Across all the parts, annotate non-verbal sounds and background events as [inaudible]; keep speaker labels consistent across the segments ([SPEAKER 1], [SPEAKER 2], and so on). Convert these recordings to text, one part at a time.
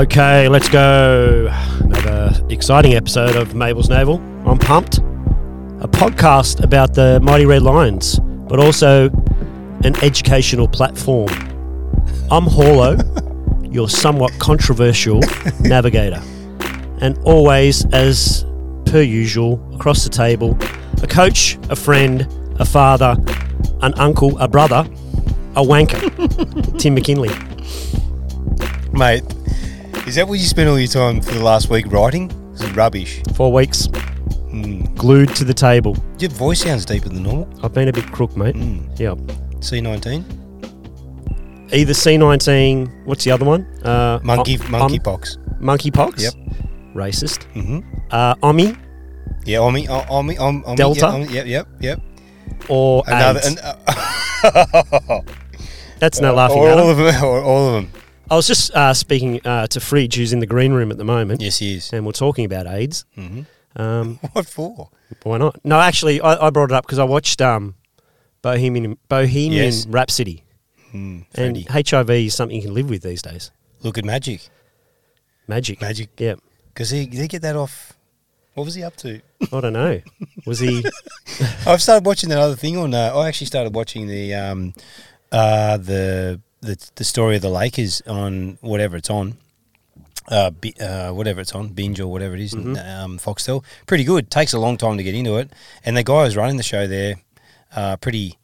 [SPEAKER 1] Okay, let's go. Another exciting episode of Mabel's Naval. I'm pumped. A podcast about the Mighty Red Lions, but also an educational platform. I'm Horlo, [laughs] your somewhat controversial navigator. And always, as per usual, across the table, a coach, a friend, a father, an uncle, a brother, a wanker, [laughs] Tim McKinley.
[SPEAKER 2] Mate, is that what you spent all your time for the last week writing? This is rubbish.
[SPEAKER 1] Four weeks,
[SPEAKER 2] Mm.
[SPEAKER 1] glued to the table.
[SPEAKER 2] Your voice sounds deeper than normal.
[SPEAKER 1] I've been a bit crook, mate.
[SPEAKER 2] Mm.
[SPEAKER 1] Yeah.
[SPEAKER 2] C19?
[SPEAKER 1] Either C19, what's the other one? Uh,
[SPEAKER 2] Monkey, monkeypox.
[SPEAKER 1] monkeypox.
[SPEAKER 2] Yep.
[SPEAKER 1] Racist.
[SPEAKER 2] Mm-hmm.
[SPEAKER 1] Uh, Omi
[SPEAKER 2] Yeah, Omi, O- Omi, Om- Omi.
[SPEAKER 1] Delta?
[SPEAKER 2] Yeah, Omi, yep, yep, yep.
[SPEAKER 1] or
[SPEAKER 2] Another.
[SPEAKER 1] AIDS.
[SPEAKER 2] An, uh, [laughs]
[SPEAKER 1] That's no
[SPEAKER 2] or
[SPEAKER 1] laughing
[SPEAKER 2] all
[SPEAKER 1] matter.
[SPEAKER 2] of them. Or [laughs] all of them.
[SPEAKER 1] I was just uh, speaking uh, to Fridge, who's in the green room at the moment,
[SPEAKER 2] Yes, he is.
[SPEAKER 1] and we're talking about AIDS.
[SPEAKER 2] hmm
[SPEAKER 1] Um, [laughs]
[SPEAKER 2] What for?
[SPEAKER 1] why not? No, actually, I, I brought it up because I watched um, Bohemian Bohemian
[SPEAKER 2] Yes.
[SPEAKER 1] Rhapsody,
[SPEAKER 2] Mm,
[SPEAKER 1] and HIV is something you can live with these days.
[SPEAKER 2] Look at Magic.
[SPEAKER 1] Magic.
[SPEAKER 2] Magic.
[SPEAKER 1] Yeah.
[SPEAKER 2] Because he, did he get that off. What was he up to?
[SPEAKER 1] I don't know. Was he? [laughs]
[SPEAKER 2] I've started watching that other thing on. Uh, I actually started watching the um, uh, the the the story of the Lakers on whatever it's on, uh, bi- uh, whatever it's on, binge or whatever it is,
[SPEAKER 1] Mhm.
[SPEAKER 2] um, Foxtel. Pretty good. Takes a long time to get into it, and the guy who's running the show there, uh, pretty,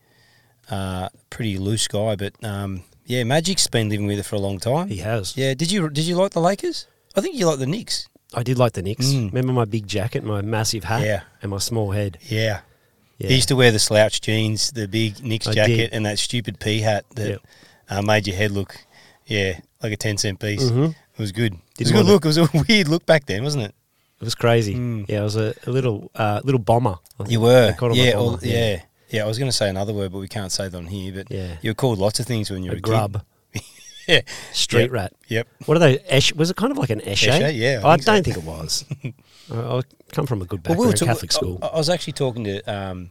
[SPEAKER 2] uh, pretty loose guy, but um, yeah, Magic's been living with it for a long time.
[SPEAKER 1] he has.
[SPEAKER 2] Yeah. Did you did you like the Lakers? I think you like the Knicks.
[SPEAKER 1] I did like the Knicks.
[SPEAKER 2] Mm.
[SPEAKER 1] Remember my big jacket, my massive hat,
[SPEAKER 2] Yeah.
[SPEAKER 1] and my small head.
[SPEAKER 2] Yeah.
[SPEAKER 1] Yeah.
[SPEAKER 2] He used to wear the slouch jeans, the big Knicks
[SPEAKER 1] I
[SPEAKER 2] jacket,
[SPEAKER 1] did.
[SPEAKER 2] and that stupid pea hat that
[SPEAKER 1] Yep.
[SPEAKER 2] Uh, made your head look, yeah, like a 10 cent piece.
[SPEAKER 1] Mhm.
[SPEAKER 2] It was good. It was a good look. It was a [laughs] weird look back then, wasn't it?
[SPEAKER 1] It was crazy.
[SPEAKER 2] Mm.
[SPEAKER 1] Yeah, it was a, a little uh, little bomber.
[SPEAKER 2] You were. Yeah,
[SPEAKER 1] bomber,
[SPEAKER 2] or- yeah. Yeah, I was going to say another word, but we can't say that on here. But
[SPEAKER 1] Yeah.
[SPEAKER 2] you were called lots of things when you were
[SPEAKER 1] a
[SPEAKER 2] a,
[SPEAKER 1] grub. [laughs]
[SPEAKER 2] Yeah.
[SPEAKER 1] street
[SPEAKER 2] Yep.
[SPEAKER 1] rat.
[SPEAKER 2] Yep.
[SPEAKER 1] What are they? Esh, was it kind of like an eshay?
[SPEAKER 2] Eshay, yeah, I
[SPEAKER 1] I,
[SPEAKER 2] think
[SPEAKER 1] don't think it was. [laughs] I, I come from a good
[SPEAKER 2] Well,
[SPEAKER 1] background,
[SPEAKER 2] we were talk-
[SPEAKER 1] Catholic school.
[SPEAKER 2] I, I was actually talking to um,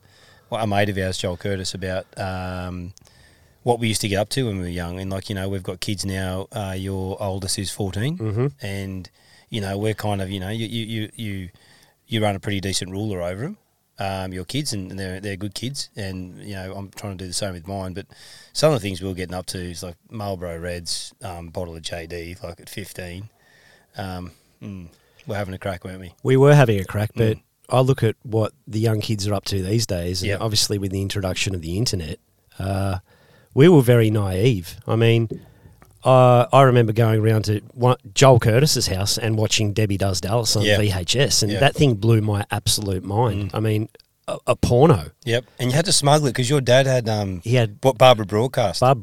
[SPEAKER 2] well, a mate of ours, Joel Curtis, about um, what we used to get up to when we were young. And like you know, we've got kids now. Uh, your oldest is 14
[SPEAKER 1] Mhm.
[SPEAKER 2] and you know we're kind of you know you you you you, you run a pretty decent ruler over them. Um, your kids and they're they're good kids, and you know I'm trying to do the same with mine. But some of the things we were getting up to is like Marlboro Reds, um, bottle of JD, like at 15. Um, mm, we're having a crack, weren't we?
[SPEAKER 1] We were having a crack, but
[SPEAKER 2] Mm.
[SPEAKER 1] I look at what the young kids are up to these days, and
[SPEAKER 2] Yep.
[SPEAKER 1] obviously with the introduction of the internet, uh, we were very naive. I mean, uh, I remember going around to one, Joel Curtis's house and watching Debbie Does Dallas on
[SPEAKER 2] Yeah.
[SPEAKER 1] VHS, and
[SPEAKER 2] Yeah.
[SPEAKER 1] that thing blew my absolute mind.
[SPEAKER 2] Mm.
[SPEAKER 1] I mean, a, a porno.
[SPEAKER 2] Yep, and you had to smuggle it because your dad had um,
[SPEAKER 1] He had
[SPEAKER 2] what Barbara broadcast. Yeah,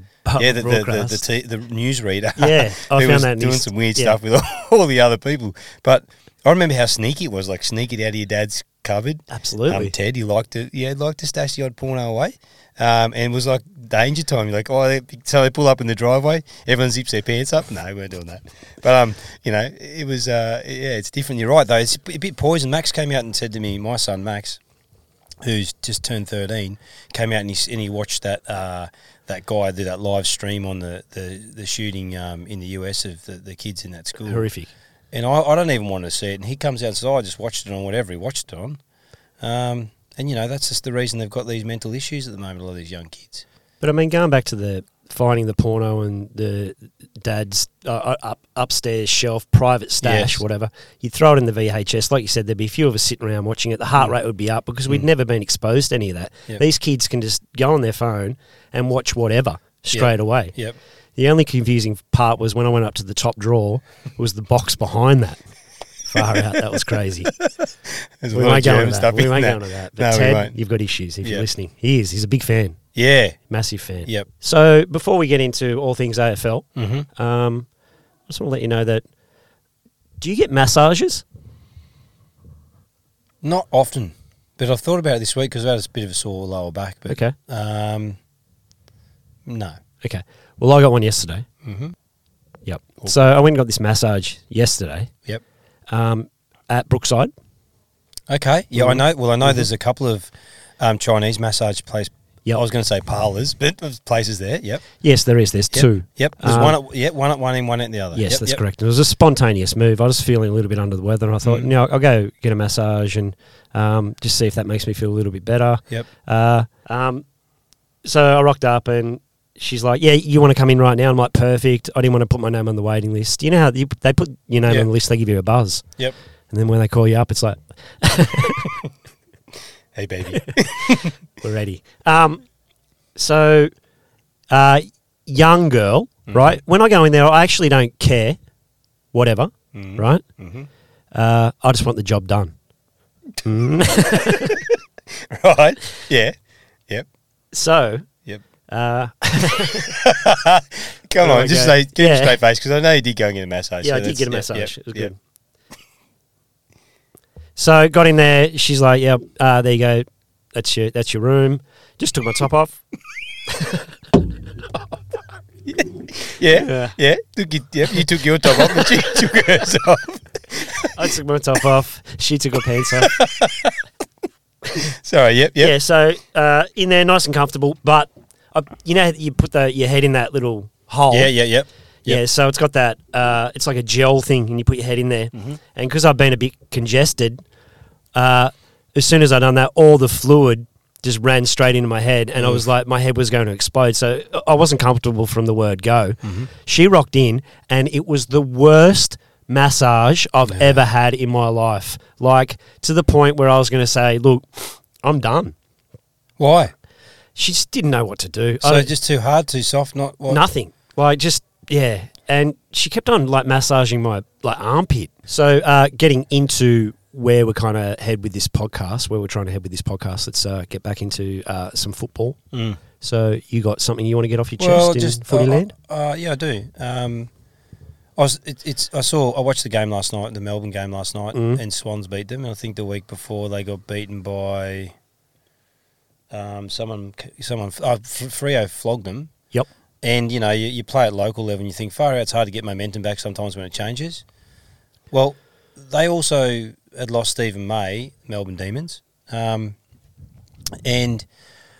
[SPEAKER 2] the the, the, the, t- the newsreader.
[SPEAKER 1] Yeah, I [laughs] found
[SPEAKER 2] was
[SPEAKER 1] that
[SPEAKER 2] doing some weird
[SPEAKER 1] yeah.
[SPEAKER 2] stuff with all, [laughs] all the other people. But I remember how sneaky it was. Like sneak it out of your dad's cupboard.
[SPEAKER 1] Absolutely.
[SPEAKER 2] Um, Ted, he liked to yeah, liked to stash the odd porno away. Um, and it was like danger time. You're like, oh, they, so they pull up in the driveway. Everyone zips their pants up. No, we weren't doing that. But um, you know, it was uh, yeah, it's different. You're right though. It's a bit poison. Max came out and said to me, my son Max, who's just turned 13, came out and he, and he watched that uh, that guy do that live stream on the the, the shooting um, in the US of the, the kids in that school.
[SPEAKER 1] horrific.
[SPEAKER 2] And I, I don't even want to see it. And he comes out and says, oh, I just watched it on whatever he watched it on. Um, and, you know, that's just the reason they've got these mental issues at the moment, a lot of these young kids.
[SPEAKER 1] But I mean, going back to the finding the porno and the dad's uh, up, upstairs shelf, private stash,
[SPEAKER 2] Yes.
[SPEAKER 1] whatever, you'd throw it in the VHS. Like you said, there'd be a few of us sitting around watching it. The heart
[SPEAKER 2] Mm.
[SPEAKER 1] rate would be up because we'd
[SPEAKER 2] Mm.
[SPEAKER 1] never been exposed to any of that.
[SPEAKER 2] Yep.
[SPEAKER 1] These kids can just go on their phone and watch whatever straight away.
[SPEAKER 2] Yep.
[SPEAKER 1] The only confusing part was when I went up to the top drawer, was the box behind that. Far out, that was crazy. [laughs]
[SPEAKER 2] There's
[SPEAKER 1] we won't go into that. We won't go into that. But
[SPEAKER 2] No,
[SPEAKER 1] Ted, you've got issues if you're listening. He is. He's a big fan,
[SPEAKER 2] Yeah.
[SPEAKER 1] massive fan.
[SPEAKER 2] Yep.
[SPEAKER 1] So before we get into all things AFL,
[SPEAKER 2] Mm-hmm.
[SPEAKER 1] um, I just want to let you know that. Do you get massages?
[SPEAKER 2] Not often. But I've thought about it this week because I had a bit of a sore lower back. But
[SPEAKER 1] Okay.
[SPEAKER 2] um, no.
[SPEAKER 1] Okay. Well, I got one yesterday.
[SPEAKER 2] Mm-hmm.
[SPEAKER 1] Yep.
[SPEAKER 2] Cool.
[SPEAKER 1] So I went and got this massage yesterday
[SPEAKER 2] Yep.
[SPEAKER 1] um, at Brookside.
[SPEAKER 2] Okay. Yeah, I
[SPEAKER 1] Mhm.
[SPEAKER 2] know. Well, I know
[SPEAKER 1] Mhm.
[SPEAKER 2] there's a couple of um, Chinese massage place
[SPEAKER 1] Yep.
[SPEAKER 2] I was going to say parlours, but there's places there. Yep.
[SPEAKER 1] Yes, there is. There's
[SPEAKER 2] Yep.
[SPEAKER 1] two.
[SPEAKER 2] Yep. There's
[SPEAKER 1] Um,
[SPEAKER 2] one. At, yeah, one at one end, one at the other.
[SPEAKER 1] Yes,
[SPEAKER 2] Yep,
[SPEAKER 1] that's
[SPEAKER 2] yep.
[SPEAKER 1] correct. It was a spontaneous move. I was feeling a little bit under the weather, and I thought,
[SPEAKER 2] Mm.
[SPEAKER 1] you know, I'll go get a massage and um, just see if that makes me feel a little bit better.
[SPEAKER 2] Yep.
[SPEAKER 1] Uh, um, so I rocked up, and she's like, "Yeah, you want to come in right now?" I'm like, "Perfect." I didn't want to put my name on the waiting list. You know how you, they put your name
[SPEAKER 2] Yeah.
[SPEAKER 1] on the list? They give you a buzz,
[SPEAKER 2] Yep.
[SPEAKER 1] and then when they call you up, it's like, [laughs]
[SPEAKER 2] Hey, baby. [laughs]
[SPEAKER 1] "We're ready." Um, so, uh, young girl,
[SPEAKER 2] Mm-hmm.
[SPEAKER 1] right? When I go in there, I actually don't care, whatever,
[SPEAKER 2] Mhm.
[SPEAKER 1] right?
[SPEAKER 2] Mhm.
[SPEAKER 1] Uh, I just want the job done. [laughs]
[SPEAKER 2] right. Yeah. Yep.
[SPEAKER 1] So,
[SPEAKER 2] Yep.
[SPEAKER 1] Uh, [laughs]
[SPEAKER 2] Come on, just
[SPEAKER 1] go.
[SPEAKER 2] say keep
[SPEAKER 1] Yeah.
[SPEAKER 2] a straight face because I know you did go and get a massage.
[SPEAKER 1] yeah,
[SPEAKER 2] so
[SPEAKER 1] I did get a massage.
[SPEAKER 2] yep,
[SPEAKER 1] it was
[SPEAKER 2] yep.
[SPEAKER 1] good. So got in there. She's like, "Yep, uh, there you go. That's your that's your room." Just took my top off. [laughs]
[SPEAKER 2] Yeah,
[SPEAKER 1] Yeah.
[SPEAKER 2] yeah. Took you, yep, you took your top off, but she [laughs] took hers off.
[SPEAKER 1] I took my top off. She took her pants off.
[SPEAKER 2] Sorry, yep, yep.
[SPEAKER 1] Yeah. So uh, in there, nice and comfortable. But uh, you know, you put the your head in that little hole.
[SPEAKER 2] Yeah, yeah, yep.
[SPEAKER 1] Yeah, so it's got that. Uh, it's like a gel thing, and you put your head in there.
[SPEAKER 2] Mm-hmm.
[SPEAKER 1] And because I've been a bit congested, uh, as soon as I done that, all the fluid just ran straight into my head, and I was like, my head was going to explode. So I wasn't comfortable from the word go.
[SPEAKER 2] Mm-hmm.
[SPEAKER 1] She rocked in, and it was the worst massage I've ever had in my life. Like to the point where I was going to say, "Look, I'm done."
[SPEAKER 2] Why?
[SPEAKER 1] She just didn't know what to do.
[SPEAKER 2] So just too hard, too soft, not what?
[SPEAKER 1] Nothing. Like just yeah. And she kept on like massaging my like armpit. So uh, getting into where we're kind of head with this podcast, where we're trying to head with this podcast, let's uh, get back into uh, some football.
[SPEAKER 2] Mm.
[SPEAKER 1] So you got something you want to get off your chest
[SPEAKER 2] Well,
[SPEAKER 1] in footy
[SPEAKER 2] uh,
[SPEAKER 1] land?
[SPEAKER 2] Uh, yeah, I do. Um, I was. It, it's. I saw. I watched the game last night, the Melbourne game last night,
[SPEAKER 1] Mhm.
[SPEAKER 2] and Swans beat them. And I think the week before they got beaten by. Um, someone. Someone. Uh, Freo flogged them.
[SPEAKER 1] Yep.
[SPEAKER 2] And you know, you, you play at local level, and you think far out. It's hard to get momentum back sometimes when it changes. Well, they also had lost Steven May, Melbourne Demons, um, and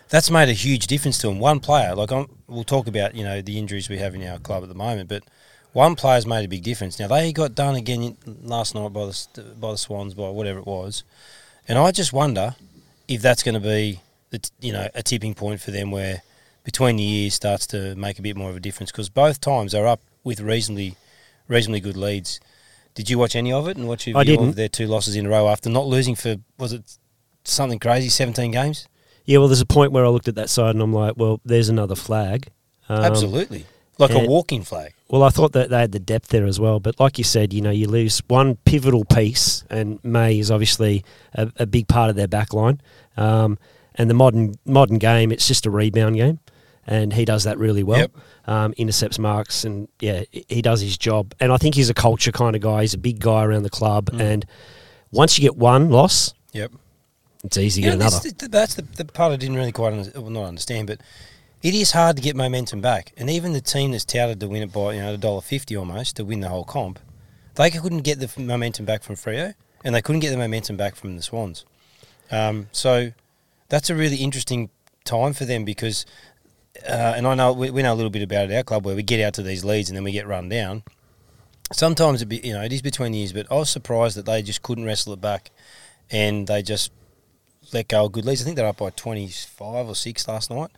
[SPEAKER 2] that's made a huge difference to them. One player, like I'm, we'll talk about, you know, the injuries we have in our club at the moment, but one player's made a big difference. Now they got done again last night by the by the Swans by whatever it was, and I just wonder if that's going to be, the you know, a tipping point for them where between the years starts to make a bit more of a difference because both times they're up with reasonably reasonably good leads. Did you watch any of it and watch your
[SPEAKER 1] I
[SPEAKER 2] view
[SPEAKER 1] didn't.
[SPEAKER 2] of their two losses in a row after not losing for was it something crazy seventeen games?
[SPEAKER 1] Yeah, well, there's a point where I looked at that side and I'm like, well, there's another flag. Um,
[SPEAKER 2] Absolutely, like a walking flag.
[SPEAKER 1] Well, I thought that they had the depth there as well, but like you said, you know, you lose one pivotal piece, and May is obviously a, a big part of their back line. Um, and the modern modern game, it's just a rebound game, and he does that really well.
[SPEAKER 2] Yep.
[SPEAKER 1] Um, intercepts marks, and yeah, he- does his job. And I think he's a culture kind of guy. He's a big guy around the club,
[SPEAKER 2] Mm.
[SPEAKER 1] and once you get one loss,
[SPEAKER 2] Yep.
[SPEAKER 1] it's easy to
[SPEAKER 2] Yeah,
[SPEAKER 1] get another.
[SPEAKER 2] that's the, the part I didn't really quite under, well, not understand, but it is hard to get momentum back. And even the team that's touted to win it by you know a dollar fifty almost to win the whole comp, they couldn't get the momentum back from Freo, and they couldn't get the momentum back from the Swans. Um, so that's a really interesting time for them because, uh, and I know we, we know a little bit about it at our club where we get out to these leads and then we get run down. Sometimes it be, you know it is between the years, but I was surprised that they just couldn't wrestle it back, and they just let go of good leads. I think they're up by 25 or 6 last night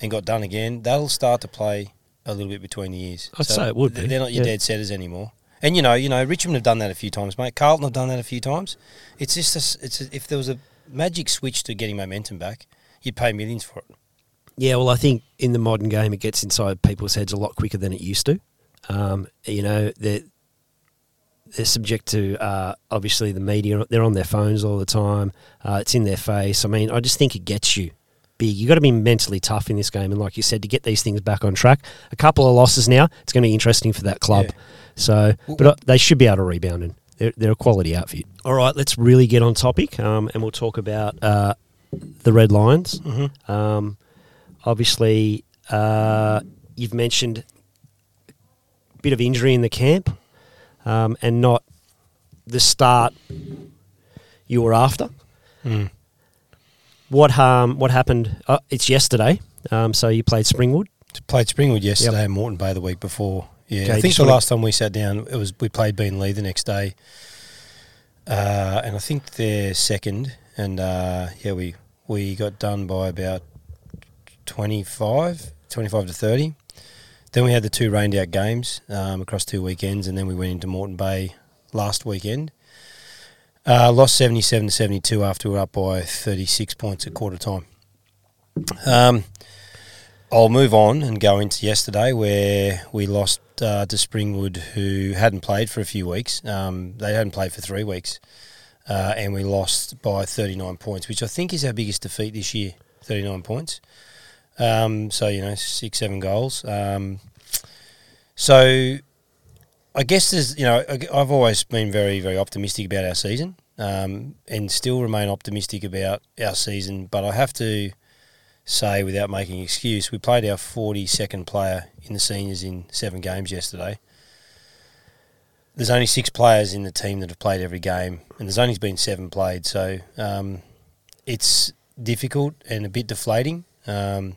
[SPEAKER 2] and got done again. That'll start to play a little bit between the years.
[SPEAKER 1] I'd say it would be,
[SPEAKER 2] They're not your
[SPEAKER 1] yeah.
[SPEAKER 2] dead setters anymore. And you know, you know, Richmond have done that a few times, mate. Carlton have done that a few times. It's just a it's a, if there was a magic switch to getting momentum back, you'd pay millions for it.
[SPEAKER 1] Yeah, well, I think in the modern game, it gets inside people's heads a lot quicker than it used to. Um, you know, they're, they're subject to uh, obviously the media. They're on their phones all the time. Uh, it's in their face. I mean, I just think it gets you big. You've got to be mentally tough in this game, and like you said, to get these things back on track. A couple of losses now, it's going to be interesting for that club.
[SPEAKER 2] Yeah.
[SPEAKER 1] So,
[SPEAKER 2] Well-
[SPEAKER 1] but uh, they should be able to rebound, and they're, they're a quality outfit. All right, let's really get on topic, um, and we'll talk about uh, the Red Lions.
[SPEAKER 2] Mm-hmm.
[SPEAKER 1] Um, obviously, uh, you've mentioned a bit of injury in the camp um, and not the start you were after.
[SPEAKER 2] Mm.
[SPEAKER 1] what um what happened? Uh, it's yesterday. Um, so you played Springwood.
[SPEAKER 2] Played Springwood yesterday and Moreton Bay the week before. Yeah, I think the last time we sat down, it was we played Beenleigh the next day, uh, and I think they're second. And uh, yeah, we we got done by about 25, 25 to thirty. Then we had the two rained out games um, across two weekends, and then we went into Moreton Bay last weekend. Uh, lost 77 to 72 after we were up by 36 points at quarter time. Um, I'll move on and go into yesterday where we lost uh, to Springwood, who hadn't played for a few weeks. Um, they hadn't played for three weeks, uh, and we lost by 39 points, which I think is our biggest defeat this year 39 points. Um, so, you know, six, seven goals. Um, so, I guess there's, you know, I've always been very, very optimistic about our season um, and still remain optimistic about our season, but I have to say, without making excuse, we played our 42nd player in the seniors in seven games yesterday. There's only six players in the team that have played every game, and there's only been seven played, so um, it's difficult and a bit deflating. Um,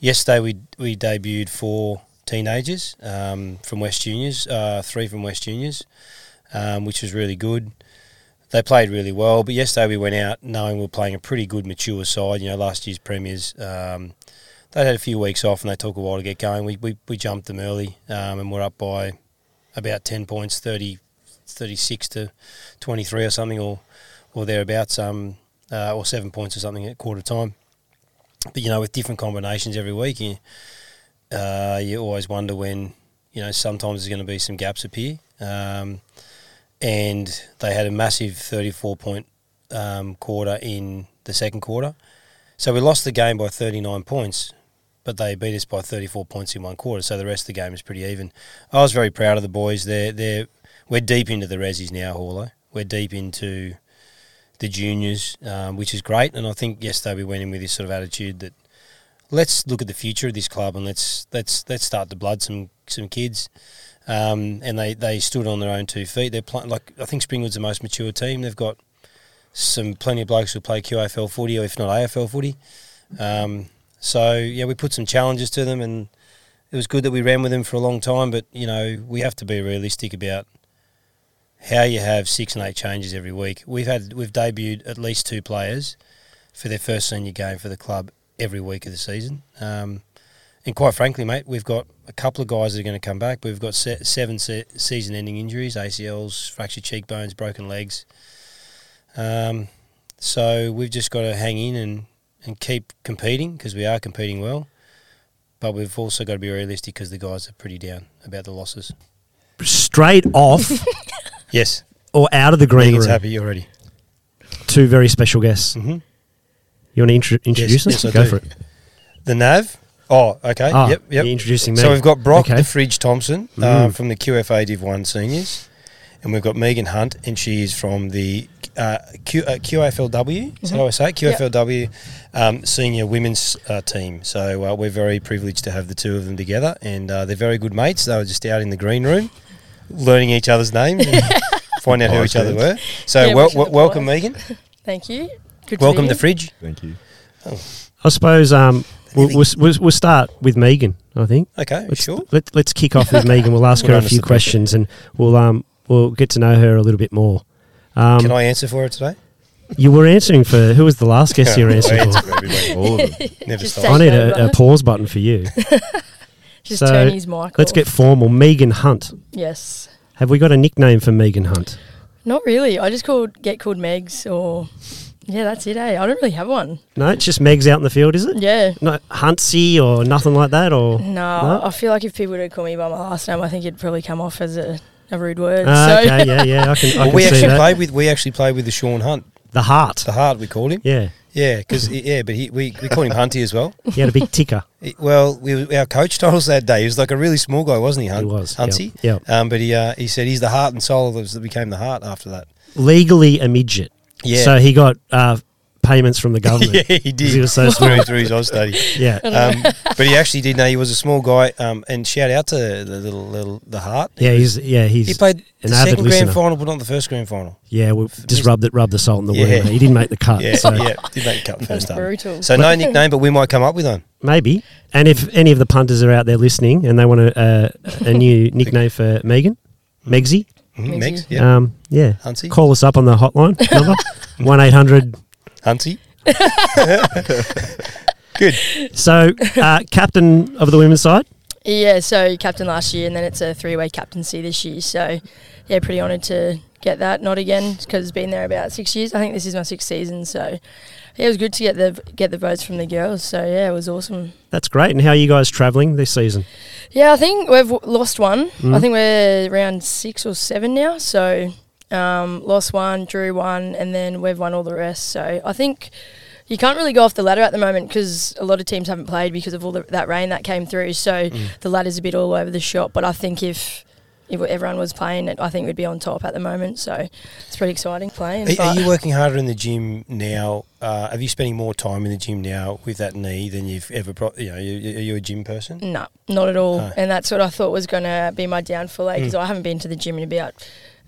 [SPEAKER 2] yesterday, we we debuted four teenagers um, from West Juniors, uh, three from West Juniors, um, which was really good they played really well. But yesterday we went out knowing we were playing a pretty good, mature side. You know, last year's premiers. Um, they had a few weeks off and they took a while to get going. We we, we jumped them early um, and we're up by about ten points, 30, 36 to twenty three or something, or or thereabouts, um, uh, or seven points or something at quarter time. But you know, with different combinations every week, you, uh, you always wonder when you know sometimes there's going to be some gaps appear. Um, and they had a massive 34 point um, quarter in the second quarter. So we lost the game by 39 points, but they beat us by 34 points in one quarter. So the rest of the game is pretty even. I was very proud of the boys. They're, they're, we're deep into the resis now, Haulo. We're deep into the juniors, um, which is great. And I think yesterday we went in with this sort of attitude that let's look at the future of this club and let's let's let's start to blood some some kids. Um, and they, they stood on their own two feet. They're playing like I think Springwood's the most mature team. They've got some plenty of blokes who play QAFL footy, or if not AFL footy. Um, so yeah, we put some challenges to them, and it was good that we ran with them for a long time. But you know, we have to be realistic about how you have six and eight changes every week. We've had we've debuted at least two players for their first senior game for the club every week of the season. Um, and quite frankly, mate, we've got a couple of guys that are going to come back. We've got se- seven se- season-ending injuries: ACLs, fractured cheekbones, broken legs. Um, so we've just got to hang in and, and keep competing because we are competing well. But we've also got to be realistic because the guys are pretty down about the losses.
[SPEAKER 1] Straight off [laughs]
[SPEAKER 2] Yes,
[SPEAKER 1] or out of the green
[SPEAKER 2] Megan's
[SPEAKER 1] room.
[SPEAKER 2] happy already.
[SPEAKER 1] Two very special guests.
[SPEAKER 2] Mm-hmm.
[SPEAKER 1] You want to intro- introduce
[SPEAKER 2] yes,
[SPEAKER 1] us?
[SPEAKER 2] I
[SPEAKER 1] Go
[SPEAKER 2] do.
[SPEAKER 1] for it.
[SPEAKER 2] The Nav. Oh, okay.
[SPEAKER 1] Ah,
[SPEAKER 2] yep, yep.
[SPEAKER 1] you're introducing me.
[SPEAKER 2] So we've got Brock
[SPEAKER 1] Okay.
[SPEAKER 2] the Fridge Thompson um,
[SPEAKER 1] Mm.
[SPEAKER 2] from the QFA Div 1 seniors. And we've got Megan Hunt, and she is from the uh, Q, uh, QFLW. Is that how I say it? QFLW um, senior women's uh, team. So uh, we're very privileged to have the two of them together, and uh, they're very good mates. They were just out in the green room learning each other's names and [laughs] find out who each other were. So
[SPEAKER 3] Yeah,
[SPEAKER 2] wel-
[SPEAKER 3] we should
[SPEAKER 2] wel-
[SPEAKER 3] have
[SPEAKER 2] welcome. Megan. [laughs]
[SPEAKER 3] Thank you. Good
[SPEAKER 2] Welcome
[SPEAKER 3] to
[SPEAKER 2] the Fridge.
[SPEAKER 4] Thank you.
[SPEAKER 1] I suppose um, we'll, we'll, we'll, we'll start with Megan. I think.
[SPEAKER 2] Okay,
[SPEAKER 1] Let's,
[SPEAKER 2] sure.
[SPEAKER 1] Let, let's kick off with [laughs] Megan. We'll ask
[SPEAKER 2] Put
[SPEAKER 1] her
[SPEAKER 2] her
[SPEAKER 1] a few questions and we'll um we'll get to know her a little bit more. Um,
[SPEAKER 2] Can I answer for her today?
[SPEAKER 1] you were answering for who was the last guest [laughs] you were answering for?
[SPEAKER 2] for.
[SPEAKER 4] All of them. [laughs]
[SPEAKER 2] Never stop.
[SPEAKER 1] I need a, a pause button for you.
[SPEAKER 3] Just
[SPEAKER 1] So,
[SPEAKER 3] turn his mic
[SPEAKER 1] Let's
[SPEAKER 3] off.
[SPEAKER 1] get formal. Megan Hunt.
[SPEAKER 3] Yes.
[SPEAKER 1] Have we got a nickname for Megan Hunt?
[SPEAKER 3] Not really. I just called get called Megs or yeah, that's it. Eh? I don't really have one.
[SPEAKER 1] No, it's just Meg's out in the field, is it?
[SPEAKER 3] Yeah.
[SPEAKER 1] No Huntsy or nothing like that, or
[SPEAKER 3] No,
[SPEAKER 1] No?
[SPEAKER 3] I feel like if people were to call me by my last name, I think it'd probably come off as a, a rude word.
[SPEAKER 1] Ah,
[SPEAKER 3] so
[SPEAKER 1] okay, yeah, yeah, I can, I
[SPEAKER 2] Well,
[SPEAKER 1] can
[SPEAKER 2] we
[SPEAKER 1] see
[SPEAKER 2] actually
[SPEAKER 1] that.
[SPEAKER 2] played with we actually played with the Sean Hunt,
[SPEAKER 1] the heart.
[SPEAKER 2] the Heart we called him.
[SPEAKER 1] Yeah,
[SPEAKER 2] Yeah, because yeah, but he, we we called him Hunty as well.
[SPEAKER 1] he had a big ticker. [laughs]
[SPEAKER 2] It- well, we, our coach told us that day he was like a really small guy, wasn't he? Hunt,
[SPEAKER 1] He was.
[SPEAKER 2] Huntsy.
[SPEAKER 1] Yeah.
[SPEAKER 2] Um, but he uh, he said he's the heart and soul of us that became the heart after that.
[SPEAKER 1] Legally a midget.
[SPEAKER 2] Yeah.
[SPEAKER 1] So he got uh, payments from the [laughs] government.
[SPEAKER 2] yeah, he
[SPEAKER 1] 'Cause
[SPEAKER 2] did.
[SPEAKER 1] He was so [laughs] small.
[SPEAKER 2] through, through his Austudy. [laughs]
[SPEAKER 1] Yeah.
[SPEAKER 2] Um, but he actually did know he was a small guy. Um, and shout out to the little, little the heart.
[SPEAKER 1] Yeah, he's yeah he's
[SPEAKER 2] he played
[SPEAKER 1] an
[SPEAKER 2] the
[SPEAKER 1] avid
[SPEAKER 2] second
[SPEAKER 1] listener.
[SPEAKER 2] grand final, but not the first grand final.
[SPEAKER 1] yeah. We just rubbed it, rubbed the salt in the wound.
[SPEAKER 2] Yeah.
[SPEAKER 1] mate. He didn't make the cut.
[SPEAKER 2] Yeah,
[SPEAKER 1] so
[SPEAKER 2] yeah, did make a cut first time.
[SPEAKER 3] brutal.
[SPEAKER 2] So no nickname, but we might come up with one.
[SPEAKER 1] maybe. And if any of the punters are out there listening and they want a uh, a new nickname for Megan, Megsy,
[SPEAKER 2] Mm-hmm. Megs, yeah,
[SPEAKER 1] um, yeah,
[SPEAKER 2] Hunsy,
[SPEAKER 1] call us up on the hotline [laughs] number one eight hundred.
[SPEAKER 2] Hunsy. [laughs] Good.
[SPEAKER 1] So, uh, captain of the women's side.
[SPEAKER 3] Yeah, so captain last year, and then it's a three-way captaincy this year. So, yeah, pretty honoured to get that. Not again because it's been there about six years. I think this is my sixth season. So, yeah, it was good to get the get the votes from the girls. So yeah, it was awesome.
[SPEAKER 1] That's great. And how are you guys travelling this season?
[SPEAKER 3] Yeah, I think we've w- lost one.
[SPEAKER 1] Mm.
[SPEAKER 3] I think we're around six or seven now. So, um, lost one, drew one, and then we've won all the rest. So I think. You can't really go off the ladder at the moment because a lot of teams haven't played because of all the, that rain that came through. So the ladder's a bit all over the shop. But I think if if everyone was playing I think we'd be on top at the moment. So it's pretty exciting playing.
[SPEAKER 2] Are, are you working harder in the gym now? Uh, are you spending more time in the gym now with that knee than you've ever? Pro- you know, you, are you a gym person?
[SPEAKER 3] No, not at all.
[SPEAKER 2] No.
[SPEAKER 3] And that's what I thought was going to be my downfall because
[SPEAKER 2] Mm.
[SPEAKER 3] I haven't been to the gym in about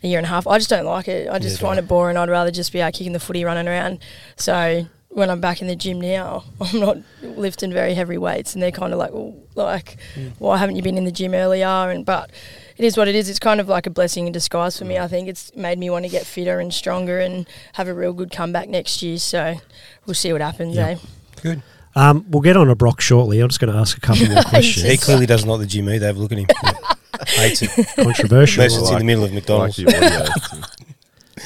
[SPEAKER 3] a year and a half. I just don't like it. I just
[SPEAKER 2] Neither.
[SPEAKER 3] find it boring. I'd rather just be out kicking the footy, running around. So when I'm back in the gym now, [laughs] I'm not lifting very heavy weights, and they're kind of like, well, like,
[SPEAKER 2] Mm.
[SPEAKER 3] why haven't you been in the gym earlier? And but it is what it is. It's kind of like a blessing in disguise for me. I think it's made me want to get fitter and stronger and have a real good comeback next year. So we'll see what happens.
[SPEAKER 1] Yeah.
[SPEAKER 3] Eh?
[SPEAKER 2] Good.
[SPEAKER 1] Um, we'll get on to Brock shortly. I'm just going to ask a couple more [laughs] questions.
[SPEAKER 2] He clearly doesn't like the gym either. Have a look at him. [laughs] Hates it.
[SPEAKER 1] Controversial.
[SPEAKER 2] Unless it's in the middle of
[SPEAKER 4] I like
[SPEAKER 2] McDonald's.
[SPEAKER 4] the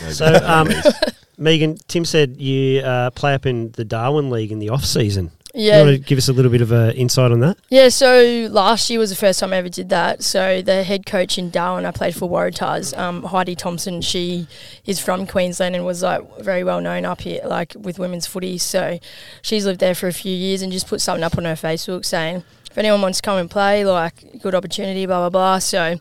[SPEAKER 4] audio.
[SPEAKER 1] So, um. Megan, Tim said you uh, play up in the Darwin League in the off season.
[SPEAKER 3] Yeah.
[SPEAKER 1] You want to give us a little bit of uh, insight on that?
[SPEAKER 3] Yeah, so last year was the first time I ever did that. So the head coach in Darwin, I played for Waratahs, um, Heidi Thompson. She is from Queensland and was like very well known up here, like with women's footy. So she's lived there for a few years and just put something up on her Facebook saying, if anyone wants to come and play, like good opportunity, blah blah blah. So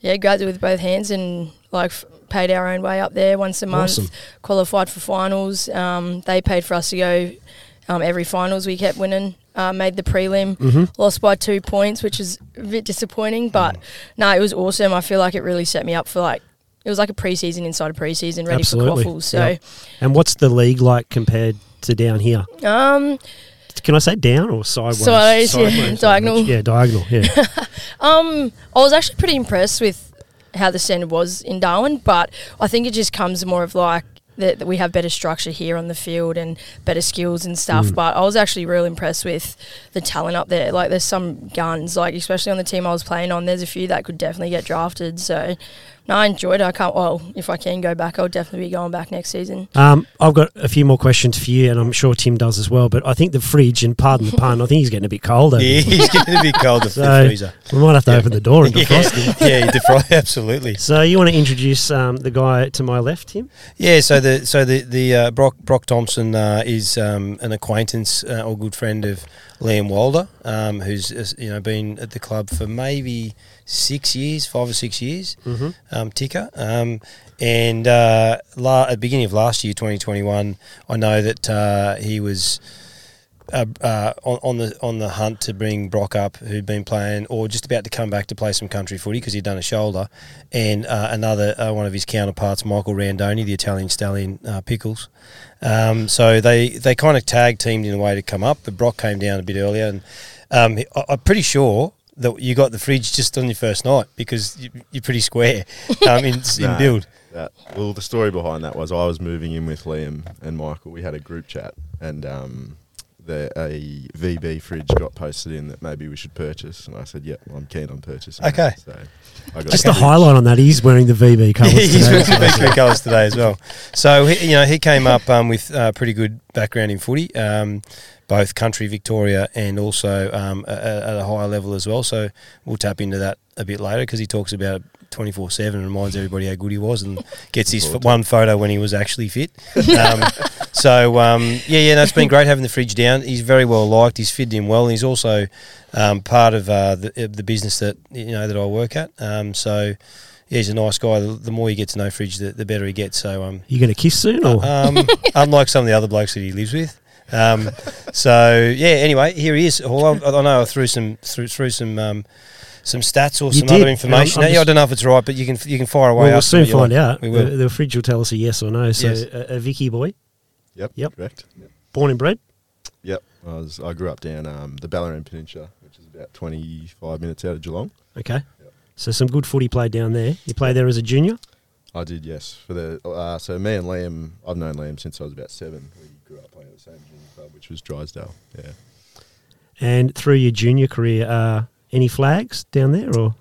[SPEAKER 3] yeah, grabbed it with both hands and like f- paid our own way up there once a month.
[SPEAKER 1] Awesome.
[SPEAKER 3] Qualified for finals. Um, they paid for us to go um, every finals. We kept winning. Uh, made the prelim,
[SPEAKER 1] Mm-hmm.
[SPEAKER 3] lost by two points, which is a bit disappointing. But no, it was awesome. I feel like it really set me up for like it was like a preseason inside a preseason, ready
[SPEAKER 1] Absolutely.
[SPEAKER 3] for quaffles. So
[SPEAKER 1] Yeah. And what's the league like compared to down here?
[SPEAKER 3] um,
[SPEAKER 1] Can I say down or sideways?
[SPEAKER 3] Sideways, yeah, diagonal.
[SPEAKER 1] Yeah, diagonal. Yeah. [laughs]
[SPEAKER 3] Um, I was actually pretty impressed with how the standard was in Darwin, but I think it just comes more of like that, that we have better structure here on the field and better skills and stuff.
[SPEAKER 1] Mm.
[SPEAKER 3] But I was actually real impressed with the talent up there. Like, there's some guns, like especially on the team I was playing on. There's a few that could definitely get drafted. So, no, I enjoyed it. I can't. Well, if I can go back, I'll definitely be going back next season.
[SPEAKER 1] Um, I've got a few more questions for you, and I'm sure Tim does as well. But I think the fridge, and pardon the pun, I think he's getting a bit cold. over
[SPEAKER 2] Yeah, he's getting a bit cold. The [laughs]
[SPEAKER 1] So-
[SPEAKER 2] freezer.
[SPEAKER 1] We might have to
[SPEAKER 2] Yeah.
[SPEAKER 1] open the door and [laughs] defrost him. [laughs]
[SPEAKER 2] yeah, defrost. Absolutely.
[SPEAKER 1] So you want to introduce um, the guy to my left, Tim?
[SPEAKER 2] Yeah, so the so the the uh, Brock Brock Thompson uh, is um, an acquaintance uh, or good friend of Liam Walder, um, who's uh, you know been at the club for maybe six years, five or six years,
[SPEAKER 1] Mm-hmm.
[SPEAKER 2] um, ticker. Um, and uh, la- at the beginning of last year, 2021, I know that uh, he was uh, uh, on, on the on the hunt to bring Brock up, who'd been playing or just about to come back to play some country footy because he'd done a shoulder, and uh, another uh, one of his counterparts, Michael Randoni, the Italian stallion uh, Pickles. Um, so they they kind of tag teamed in a way to come up, but Brock came down a bit earlier, and um, I, I'm pretty sure. That you got the fridge just on your first night because you, you're pretty square um, in, [laughs] in build.
[SPEAKER 4] That, well, the story behind that was I was moving in with Liam and Michael. We had a group chat, and um, the, a VB fridge got posted in that maybe we should purchase, and I said, "Yep, I'm keen on purchasing." it."
[SPEAKER 2] Okay.
[SPEAKER 4] so I got
[SPEAKER 1] Just
[SPEAKER 4] a
[SPEAKER 1] a highlight on that, he's wearing the VB [laughs] colours
[SPEAKER 2] He's
[SPEAKER 1] today.
[SPEAKER 2] wearing the Victory colours today as well. So he, you know he came up um, with uh, pretty good background in footy, um, both country Victoria and also um, a- a- at a higher level as well. So we'll tap into that a bit later because he talks about it 24 7 and reminds everybody how good he was and [laughs] gets his f- one photo when he was actually fit. [laughs] Um, So um, yeah, yeah, no, it's been great having the fridge down. He's very well liked. He's fitted in well, and he's also um, part of uh, the, uh, the business that you know that I work at. Um, so yeah, he's a nice guy. The, the more you get to know Fridge, the, the better he gets. So um,
[SPEAKER 1] You going to kiss soon, or
[SPEAKER 2] um, [laughs] unlike some of the other blokes that he lives with. Um, so yeah. Anyway, here he is. Well, I, I know I threw some through, through some um, some stats or
[SPEAKER 1] You
[SPEAKER 2] some
[SPEAKER 1] did.
[SPEAKER 2] other information.
[SPEAKER 1] I'm- I'm
[SPEAKER 2] at you. I
[SPEAKER 1] just-
[SPEAKER 2] don't know if it's right, but you can you can fire away.
[SPEAKER 1] well, we'll soon find
[SPEAKER 2] like.
[SPEAKER 1] out.
[SPEAKER 2] We will.
[SPEAKER 1] The, the fridge will tell us a yes or no. So,
[SPEAKER 2] Yes.
[SPEAKER 1] a, a Vicky boy,
[SPEAKER 4] Yep.
[SPEAKER 1] Yep.
[SPEAKER 4] Correct.
[SPEAKER 1] born and bred.
[SPEAKER 4] Yep. I was. I grew up down um, the Bellarine Peninsula, which is about 25 minutes out of Geelong.
[SPEAKER 1] Okay. So some good footy played down there. You played there as a junior.
[SPEAKER 4] I did, yes. For the uh, so me and Liam, I've known Liam since I was about seven. We grew up playing at the same junior club, which was Drysdale. Yeah.
[SPEAKER 1] And through your junior career, uh, any flags down there, or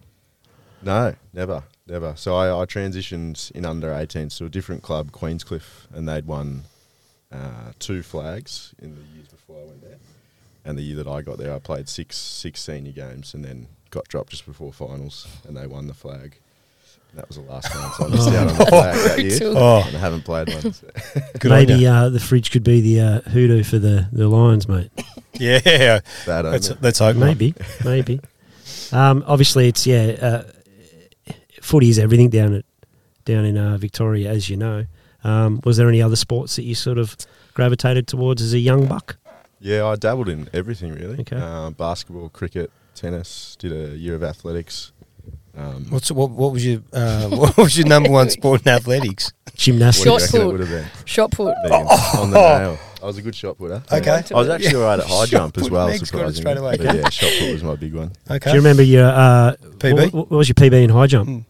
[SPEAKER 4] No, never, never. So I, I transitioned in under 18s to a different club, Queenscliff, and they'd won uh, two flags in the years before I went there. And the year that I got there, I played six six senior games, and then got dropped just before finals, and they won the flag. And that was the last one, so I missed out on the [laughs] flag that year,
[SPEAKER 2] Oh.
[SPEAKER 4] and I haven't played one. so. [laughs]
[SPEAKER 2] Good
[SPEAKER 1] maybe
[SPEAKER 2] ya.
[SPEAKER 1] uh, the fridge could be the uh, hoodoo for the, the Lions, mate. [laughs]
[SPEAKER 2] Yeah,
[SPEAKER 4] That only.
[SPEAKER 2] let's let's hope not.
[SPEAKER 1] Maybe, maybe. Um, obviously, it's yeah. Uh, footy is everything down at down in uh, Victoria, as you know. Um, was there any other sports that you sort of gravitated towards as a young buck?
[SPEAKER 4] Yeah, I dabbled in everything really.
[SPEAKER 1] Okay.
[SPEAKER 4] Um, basketball, cricket, tennis. Did a year of athletics. Um,
[SPEAKER 2] What's what? What was your uh, [laughs] what was your number one sport in athletics?
[SPEAKER 1] Gymnastics.
[SPEAKER 3] Shot
[SPEAKER 4] do it
[SPEAKER 3] put.
[SPEAKER 4] would have been?
[SPEAKER 3] Shot put.
[SPEAKER 4] Megan, [laughs] on the nail. I was a good shot putter.
[SPEAKER 2] Okay.
[SPEAKER 4] I was actually all right at high
[SPEAKER 2] Shot
[SPEAKER 4] jump as
[SPEAKER 2] put,
[SPEAKER 4] well,
[SPEAKER 2] Meg's got it
[SPEAKER 4] surprisingly.
[SPEAKER 2] straight away.
[SPEAKER 4] But yeah, shot put was my big one.
[SPEAKER 2] Okay.
[SPEAKER 1] Do you remember your uh,
[SPEAKER 2] PB?
[SPEAKER 1] What, what was your PB in high jump?
[SPEAKER 2] Mm.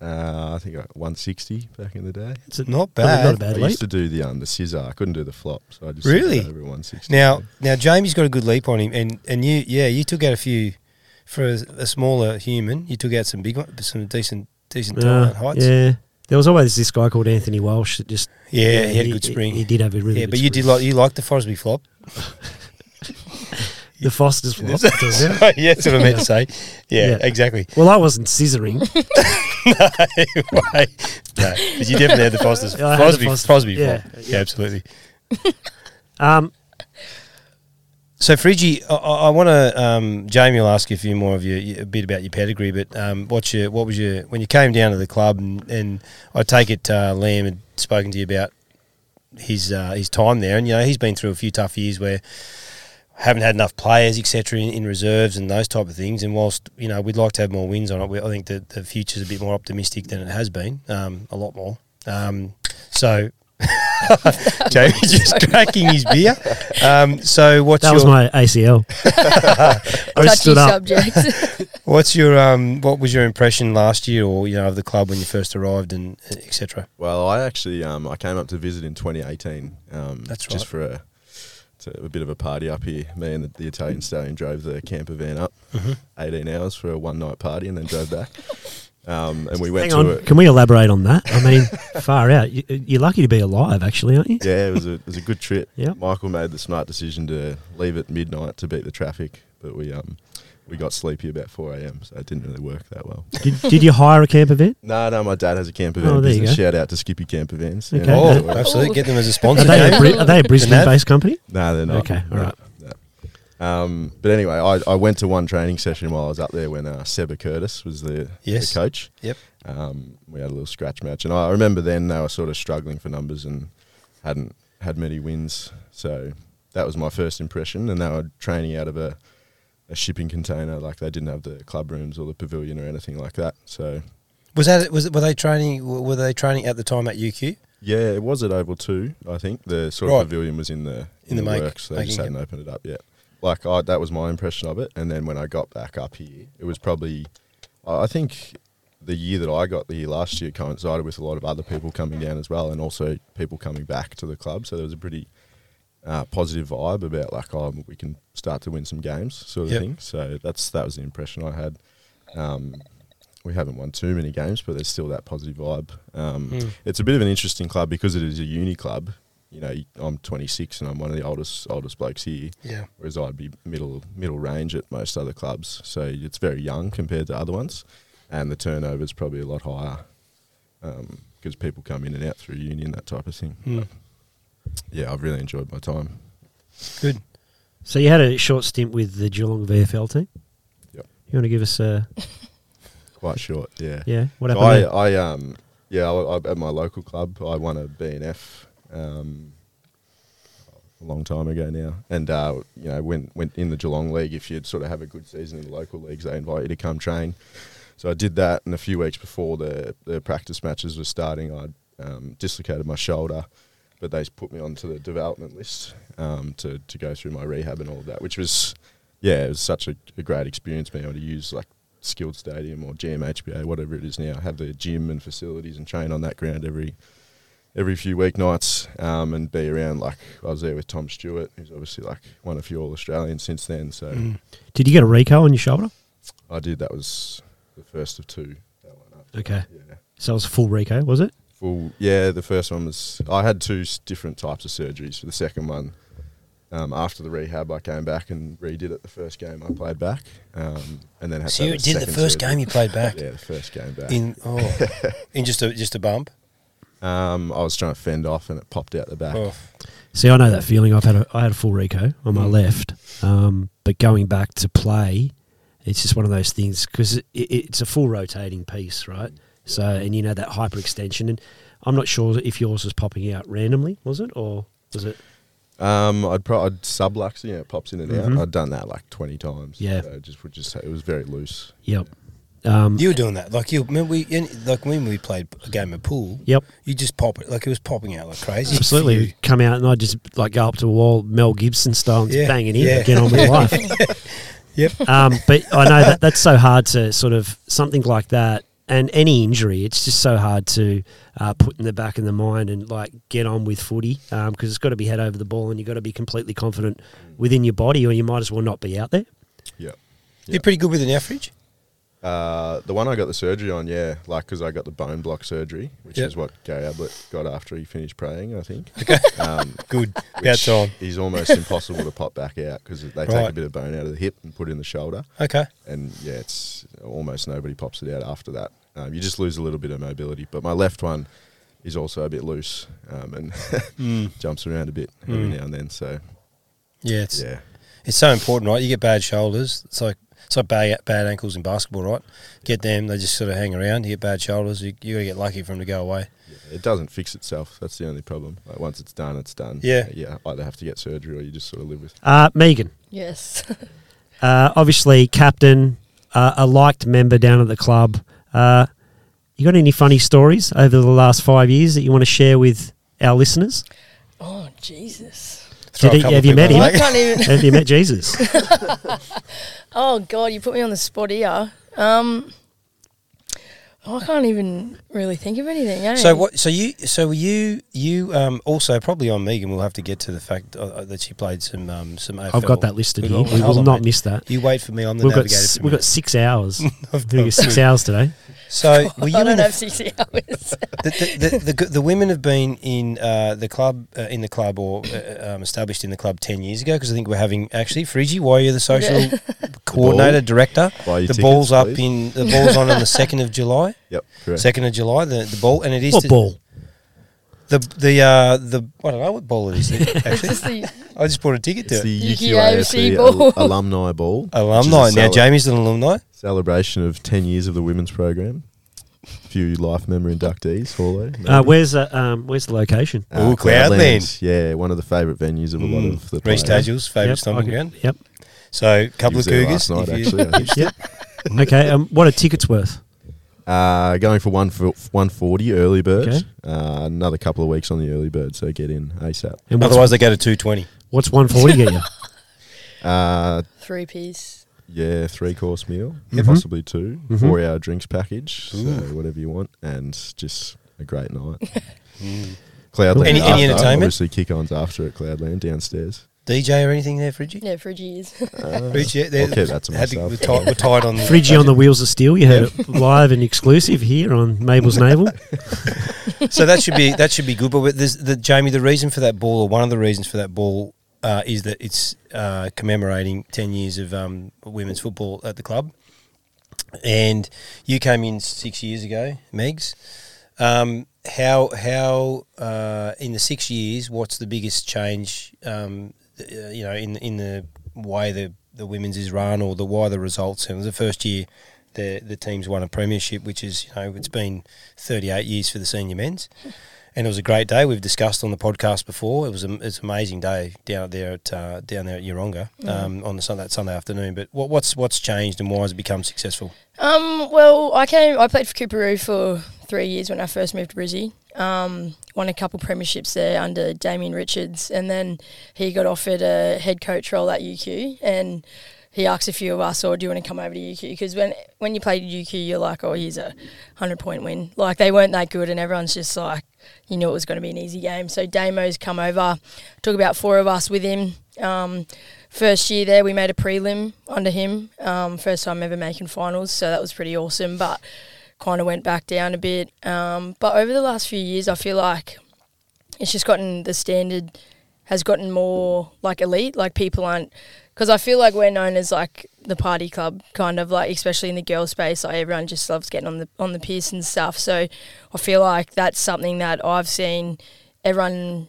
[SPEAKER 4] Uh, I think I 160 back in the day.
[SPEAKER 1] It's a-
[SPEAKER 2] Not
[SPEAKER 1] probably
[SPEAKER 2] bad.
[SPEAKER 1] Not a bad
[SPEAKER 4] I
[SPEAKER 1] leap.
[SPEAKER 4] used to do the um, the scissor. I couldn't do the flop, so I just
[SPEAKER 2] Really?
[SPEAKER 4] did over 160.
[SPEAKER 2] Now, now Jamie's got a good leap on him, and and you, yeah, you took out a few for a, a smaller human. You took out some big one, some decent, decent
[SPEAKER 1] Uh,
[SPEAKER 2] heights.
[SPEAKER 1] yeah. There was always this guy called Anthony Walsh that just
[SPEAKER 2] yeah, he had a good spring.
[SPEAKER 1] He, did have a really
[SPEAKER 2] yeah,
[SPEAKER 1] good
[SPEAKER 2] but you did
[SPEAKER 1] spring.
[SPEAKER 2] like you liked the Forsby flop. [laughs]
[SPEAKER 1] the Foster's flop. [laughs]
[SPEAKER 2] yeah, that's what I meant to say. [laughs] Yeah,
[SPEAKER 1] Yeah.
[SPEAKER 2] exactly.
[SPEAKER 1] well, I wasn't scissoring.
[SPEAKER 2] no, but you definitely had the Fosters.
[SPEAKER 1] Yeah,
[SPEAKER 2] Fosby,
[SPEAKER 1] Foster-
[SPEAKER 2] Fosby
[SPEAKER 1] yeah,
[SPEAKER 2] flop.
[SPEAKER 1] yeah.
[SPEAKER 2] Yeah, absolutely.
[SPEAKER 1] Um,
[SPEAKER 2] So, Frigi, I, I want to. Um, Jamie will ask you a few more of your a bit about your pedigree, but um, what's your what was your when you came down to the club, and, and I take it uh, Liam had spoken to you about his uh, his time there, and you know he's been through a few tough years where haven't had enough players, etc., in, in reserves and those type of things. And whilst you know we'd like to have more wins on it, we, I think that the future's a bit more optimistic than it has been, um, a lot more. Um, so. [laughs] Jamie [laughs] just cracking his beer. Um, so what's
[SPEAKER 1] that
[SPEAKER 2] your
[SPEAKER 1] was my ACL. [laughs] I
[SPEAKER 3] Touchy
[SPEAKER 1] stood up.
[SPEAKER 3] subject.
[SPEAKER 2] What's your um? What was your impression last year, or you know, of the club when you first arrived, and etc.
[SPEAKER 4] Well, I actually um, I came up to visit in 2018. Um,
[SPEAKER 2] That's
[SPEAKER 4] Just for a, to a bit of a party up here. Me and the, the Italian stallion drove the camper van up,
[SPEAKER 2] Mm-hmm.
[SPEAKER 4] 18 hours for a one night party, and then drove back. Um, and we went
[SPEAKER 1] Hang
[SPEAKER 4] to
[SPEAKER 1] on,
[SPEAKER 4] a,
[SPEAKER 1] can we elaborate on that? I mean, [laughs] far out. You, you're lucky to be alive, actually, aren't you?
[SPEAKER 4] yeah, it was a it was a good trip. [laughs]
[SPEAKER 1] Yep.
[SPEAKER 4] Michael made the smart decision to leave at midnight to beat the traffic, but we um we got sleepy about 4 a.m. So it didn't really work that well.
[SPEAKER 1] Did, did you hire a camper van?
[SPEAKER 4] No, no, my dad has a camper van
[SPEAKER 1] Oh, there you go.
[SPEAKER 4] Shout out to Skippy Camper Vans.
[SPEAKER 1] Okay.
[SPEAKER 2] Oh, absolutely. Get them as a sponsor.
[SPEAKER 1] Are they a, Bri- are they a Brisbane-based company?
[SPEAKER 4] No, they're not.
[SPEAKER 1] Okay, all
[SPEAKER 4] No,
[SPEAKER 1] right.
[SPEAKER 4] Um, but anyway, I, I went to one training session while I was up there when uh, Seba Curtis was the,
[SPEAKER 2] Yes.
[SPEAKER 4] the coach.
[SPEAKER 2] Yep.
[SPEAKER 4] Um, we had a little scratch match, and I remember then they were sort of struggling for numbers and hadn't had many wins. So that was my first impression, and they were training out of a, a shipping container. Like they didn't have the club rooms or the pavilion or anything like that. So
[SPEAKER 2] Was that was it, were they training? Were they training at the time at UQ?
[SPEAKER 4] yeah, it was at Oval Two. I think the sort
[SPEAKER 2] Right.
[SPEAKER 4] of pavilion was in the
[SPEAKER 2] In the make-
[SPEAKER 4] works. They just hadn't opened it up yet. Like I, that was my impression of it. And then when I got back up here, it was probably, I think, the year that I got the year last year coincided with a lot of other people coming down as well, and also people coming back to the club. So there was a pretty uh, positive vibe about like, oh, we can start to win some games, sort of
[SPEAKER 2] Yep.
[SPEAKER 4] thing. So that's that was the impression I had. Um, we haven't won too many games, but there's still that positive vibe. Um,
[SPEAKER 2] Hmm.
[SPEAKER 4] It's a bit of an interesting club because it is a uni club. You know, I'm 26 and I'm one of the oldest oldest blokes here,
[SPEAKER 2] Yeah.
[SPEAKER 4] whereas I'd be middle middle range at most other clubs. So it's very young compared to other ones, and the turnover's probably a lot higher because people come in and out through union that type of thing.
[SPEAKER 2] Hmm.
[SPEAKER 4] Yeah, I've really enjoyed my time.
[SPEAKER 2] Good.
[SPEAKER 1] So you had a short stint with the Geelong VFL team.
[SPEAKER 4] Yep.
[SPEAKER 1] You want to give us a [laughs]
[SPEAKER 4] Quite short, yeah.
[SPEAKER 1] yeah? What
[SPEAKER 4] So
[SPEAKER 1] happened?
[SPEAKER 4] I. I um yeah I, I, at my local club I won a BNF um a long time ago now. And uh, you know went went in the Geelong league if you'd sort of have a good season in the local leagues they invite you to come train. So I did that and a few weeks before the the practice matches were starting I um, dislocated my shoulder but they put me onto the development list um, to to go through my rehab and all of that which was yeah it was such a, a great experience being able to use like skilled stadium or GMHBA, whatever it is now, have the gym and facilities and train on that ground every every few weeknights um, and be around. Like I was there with Tom Stewart, who's obviously like won a few All Australians since then. So
[SPEAKER 2] Mm.
[SPEAKER 1] Did you get a reco on your shoulder?
[SPEAKER 4] I did. That was the first of two. That one up.
[SPEAKER 1] Okay.
[SPEAKER 4] Yeah.
[SPEAKER 1] So it was a full reco, was it?
[SPEAKER 4] Full. Yeah. The first one was I had two different types of surgeries. For the second one, um, after the rehab, I came back and redid it the first game I played back, um, and then had
[SPEAKER 2] So
[SPEAKER 4] to
[SPEAKER 2] you did the first
[SPEAKER 4] surgery.
[SPEAKER 2] game you played back [laughs]
[SPEAKER 4] Yeah, the first game back.
[SPEAKER 2] in oh in just a just a bump.
[SPEAKER 4] Um, I was trying to fend off and it popped out the back.
[SPEAKER 2] Oh,
[SPEAKER 1] See, I know that feeling. I've had a, I had a full reco on my
[SPEAKER 2] Mm.
[SPEAKER 1] left, um, but going back to play, it's just one of those things because it, it, it's a full rotating piece, right? So, and you know that hyperextension, and I'm not sure if yours was popping out randomly, was it, or was it?
[SPEAKER 4] Um, I'd pro- I'd subluxing, yeah, it pops in and
[SPEAKER 1] Mhm.
[SPEAKER 4] out. I'd done that like twenty times.
[SPEAKER 1] Yeah.
[SPEAKER 4] so just would just it was very loose.
[SPEAKER 1] Yep. Um,
[SPEAKER 2] you were doing that like you remember we in, like when we played a game of pool.
[SPEAKER 1] yep.
[SPEAKER 2] You just pop it like it was popping out like crazy.
[SPEAKER 1] Absolutely.
[SPEAKER 2] You-
[SPEAKER 1] Come out and I just like go up to a wall, Mel Gibson style, and
[SPEAKER 2] Yeah,
[SPEAKER 1] bang it in,
[SPEAKER 2] yeah.
[SPEAKER 1] get on with life. [laughs]
[SPEAKER 2] Yep.
[SPEAKER 1] Um, but I know that that's so hard to sort of something like that, and any injury, it's just so hard to uh, put in the back of the mind and like get on with footy because it's got to be head over the ball and you've got to be completely confident within your body, or you might as well not be out there.
[SPEAKER 4] Yeah.
[SPEAKER 2] You're pretty good with an average.
[SPEAKER 4] Uh, the one I got the surgery on, yeah, like because I got the bone block surgery, which
[SPEAKER 2] Yep.
[SPEAKER 4] is what Gary Ablett got after he finished praying, I think. [laughs] Um, [laughs]
[SPEAKER 2] Good.
[SPEAKER 4] Which
[SPEAKER 2] time.
[SPEAKER 4] Is almost [laughs] impossible to pop back out because they take a bit of bone out of the hip and put it in the shoulder,
[SPEAKER 2] Okay.
[SPEAKER 4] and yeah, it's almost nobody pops it out after that. Um, you just lose a little bit of mobility. But my left one is also a bit loose um, and
[SPEAKER 2] Mm.
[SPEAKER 4] jumps around a bit every
[SPEAKER 2] Mm.
[SPEAKER 4] now and then. So
[SPEAKER 2] Yeah, it's
[SPEAKER 4] yeah,
[SPEAKER 2] it's so important, right? You get bad shoulders. It's like it's like bad, bad ankles in basketball, right? Get them, they just sort of hang around. You get bad shoulders, you, you got to get lucky for them to go away.
[SPEAKER 4] it doesn't fix itself. That's the only problem. Like once it's done, it's done.
[SPEAKER 2] Yeah.
[SPEAKER 4] yeah. Either have to get surgery or you just sort of live with.
[SPEAKER 1] Uh, Megan,
[SPEAKER 3] Yes. [laughs]
[SPEAKER 1] uh, obviously captain, uh, a liked member down at the club. Uh, you got any funny stories over the last five years that you want to share with our listeners?
[SPEAKER 3] oh Jesus.
[SPEAKER 2] Throw
[SPEAKER 1] Did
[SPEAKER 2] a
[SPEAKER 1] he-
[SPEAKER 2] couple
[SPEAKER 1] have you met him?
[SPEAKER 2] on
[SPEAKER 3] I can't even.
[SPEAKER 1] Have you met Jesus? [laughs]
[SPEAKER 3] Oh God, you put me on the spot here. Um, I can't even really think of anything. Eh?
[SPEAKER 2] So what? So you? So you? You um, also probably on Megan. We'll have to get to the fact uh, that she played some um, some. AFL.
[SPEAKER 1] I've got that listed here. We will not
[SPEAKER 2] mate.
[SPEAKER 1] miss that.
[SPEAKER 2] You wait for me. I'm the
[SPEAKER 1] We've got
[SPEAKER 2] navigator.
[SPEAKER 1] s- we've got six hours. [laughs] We've got six hours today.
[SPEAKER 2] So [laughs] were you
[SPEAKER 3] I don't
[SPEAKER 2] the,
[SPEAKER 3] have six hours. [laughs]
[SPEAKER 2] the, the, the, the, the women have been in uh, the club uh, in the club or uh, um, established in the club ten years ago because I think we're having actually Frigi. Why are you the social [laughs]
[SPEAKER 3] Yeah.
[SPEAKER 2] coordinator
[SPEAKER 4] ball.
[SPEAKER 2] director?
[SPEAKER 4] Buy your
[SPEAKER 2] The
[SPEAKER 4] tickets,
[SPEAKER 2] ball's up
[SPEAKER 4] please.
[SPEAKER 2] in the ball's on on the second of July.
[SPEAKER 4] Yep, correct.
[SPEAKER 2] Second of July, the, the ball, and it is
[SPEAKER 1] What
[SPEAKER 2] the,
[SPEAKER 1] ball?
[SPEAKER 2] The the uh, the I don't know what ball it is. [laughs] Actually,
[SPEAKER 3] the,
[SPEAKER 2] I just bought a ticket to
[SPEAKER 4] It's
[SPEAKER 2] it.
[SPEAKER 4] the
[SPEAKER 3] UQAFC
[SPEAKER 4] UQAFC
[SPEAKER 3] ball.
[SPEAKER 4] al- alumni ball. which is
[SPEAKER 2] Alumni. Now
[SPEAKER 4] cele-
[SPEAKER 2] Jamie's an alumni.
[SPEAKER 4] celebration of ten years of the women's program. A few life member inductees. Haulo. maybe.
[SPEAKER 1] Uh, where's uh, um, Where's the location?
[SPEAKER 4] Uh,
[SPEAKER 2] Ooh, Cloudland.
[SPEAKER 4] Yeah, one of the favourite venues of a lot
[SPEAKER 2] Mm.
[SPEAKER 4] of the
[SPEAKER 2] Reece
[SPEAKER 4] players.
[SPEAKER 2] Tagel's favourite
[SPEAKER 1] Yep,
[SPEAKER 2] stomping
[SPEAKER 1] could-
[SPEAKER 2] ground.
[SPEAKER 1] Yep.
[SPEAKER 2] So a
[SPEAKER 4] He
[SPEAKER 2] couple
[SPEAKER 4] was
[SPEAKER 2] of
[SPEAKER 4] there
[SPEAKER 2] cougars.
[SPEAKER 4] last night,
[SPEAKER 2] if you-
[SPEAKER 4] actually. I think. [laughs]
[SPEAKER 1] Yep. Okay. Um, what are tickets worth?
[SPEAKER 4] Uh, going for one for one forty early bird.
[SPEAKER 1] Okay.
[SPEAKER 4] Uh, another couple of weeks on the early bird, so get in ASAP.
[SPEAKER 1] And
[SPEAKER 2] Otherwise, they go to two twenty.
[SPEAKER 1] what's one forty get you? [laughs]
[SPEAKER 4] Uh,
[SPEAKER 3] three piece.
[SPEAKER 4] yeah, three course meal,
[SPEAKER 1] Mhm.
[SPEAKER 4] possibly 2
[SPEAKER 1] Mhm.
[SPEAKER 4] four hour drinks package, so whatever you want, and just a great night.
[SPEAKER 2] Mm. [laughs]
[SPEAKER 4] Cloudland.
[SPEAKER 2] Any- any
[SPEAKER 4] after,
[SPEAKER 2] entertainment?
[SPEAKER 4] Obviously, kick-ons after at Cloudland downstairs.
[SPEAKER 2] DJ or anything there, Frigi?
[SPEAKER 3] Yeah, Frigi is. [laughs]
[SPEAKER 4] Uh,
[SPEAKER 2] Frigi, yeah,
[SPEAKER 4] I'll keep that to
[SPEAKER 2] had to-
[SPEAKER 4] myself.
[SPEAKER 2] we're, tied, we're tied on
[SPEAKER 1] Frigi on the wheels of steel. You heard it live and exclusive here on Mabel's [laughs] Naval. [laughs]
[SPEAKER 2] so that should be that should be good. But with this, the Jamie, the reason for that ball, or one of the reasons for that ball, uh, is that it's uh, commemorating ten years of um, women's football at the club. And you came in six years ago, Megs. Um, how how uh, in the six years, what's the biggest change? Um, th- uh, you know, in in the way the the women's is run, or the why the results. And it was the first year the the teams won a premiership, which is you know it's been 38 years for the senior men's. And it was a great day. We've discussed on the podcast before. It was a, it's an amazing day down there at uh, down there at Yeronga um, on the that Sunday afternoon. But what, what's what's changed and why has it become successful?
[SPEAKER 3] Um, well, I came. I played for Coorparoo for three years when I first moved to Brizzy. Um, won a couple premierships there under Damien Richards, and then he got offered a head coach role at UQ, and he asked a few of us, "Or do you want to come over to UQ?" Because when when you played UQ, you're like, "Oh, here's a hundred point win." Like they weren't that good, and everyone's just like, you knew it was going to be an easy game. So Damo's come over, took about four of us with him. Um, first year there, we made a prelim under him. Um, first time ever making finals, so that was pretty awesome. But kind of went back down a bit. Um, but over the last few years, I feel like it's just gotten the standard has gotten more like elite. Like people aren't because I feel like we're known as like the party club, kind of like especially in the girl space. Like everyone just loves getting on the on the piss and stuff. So I feel like that's something that I've seen everyone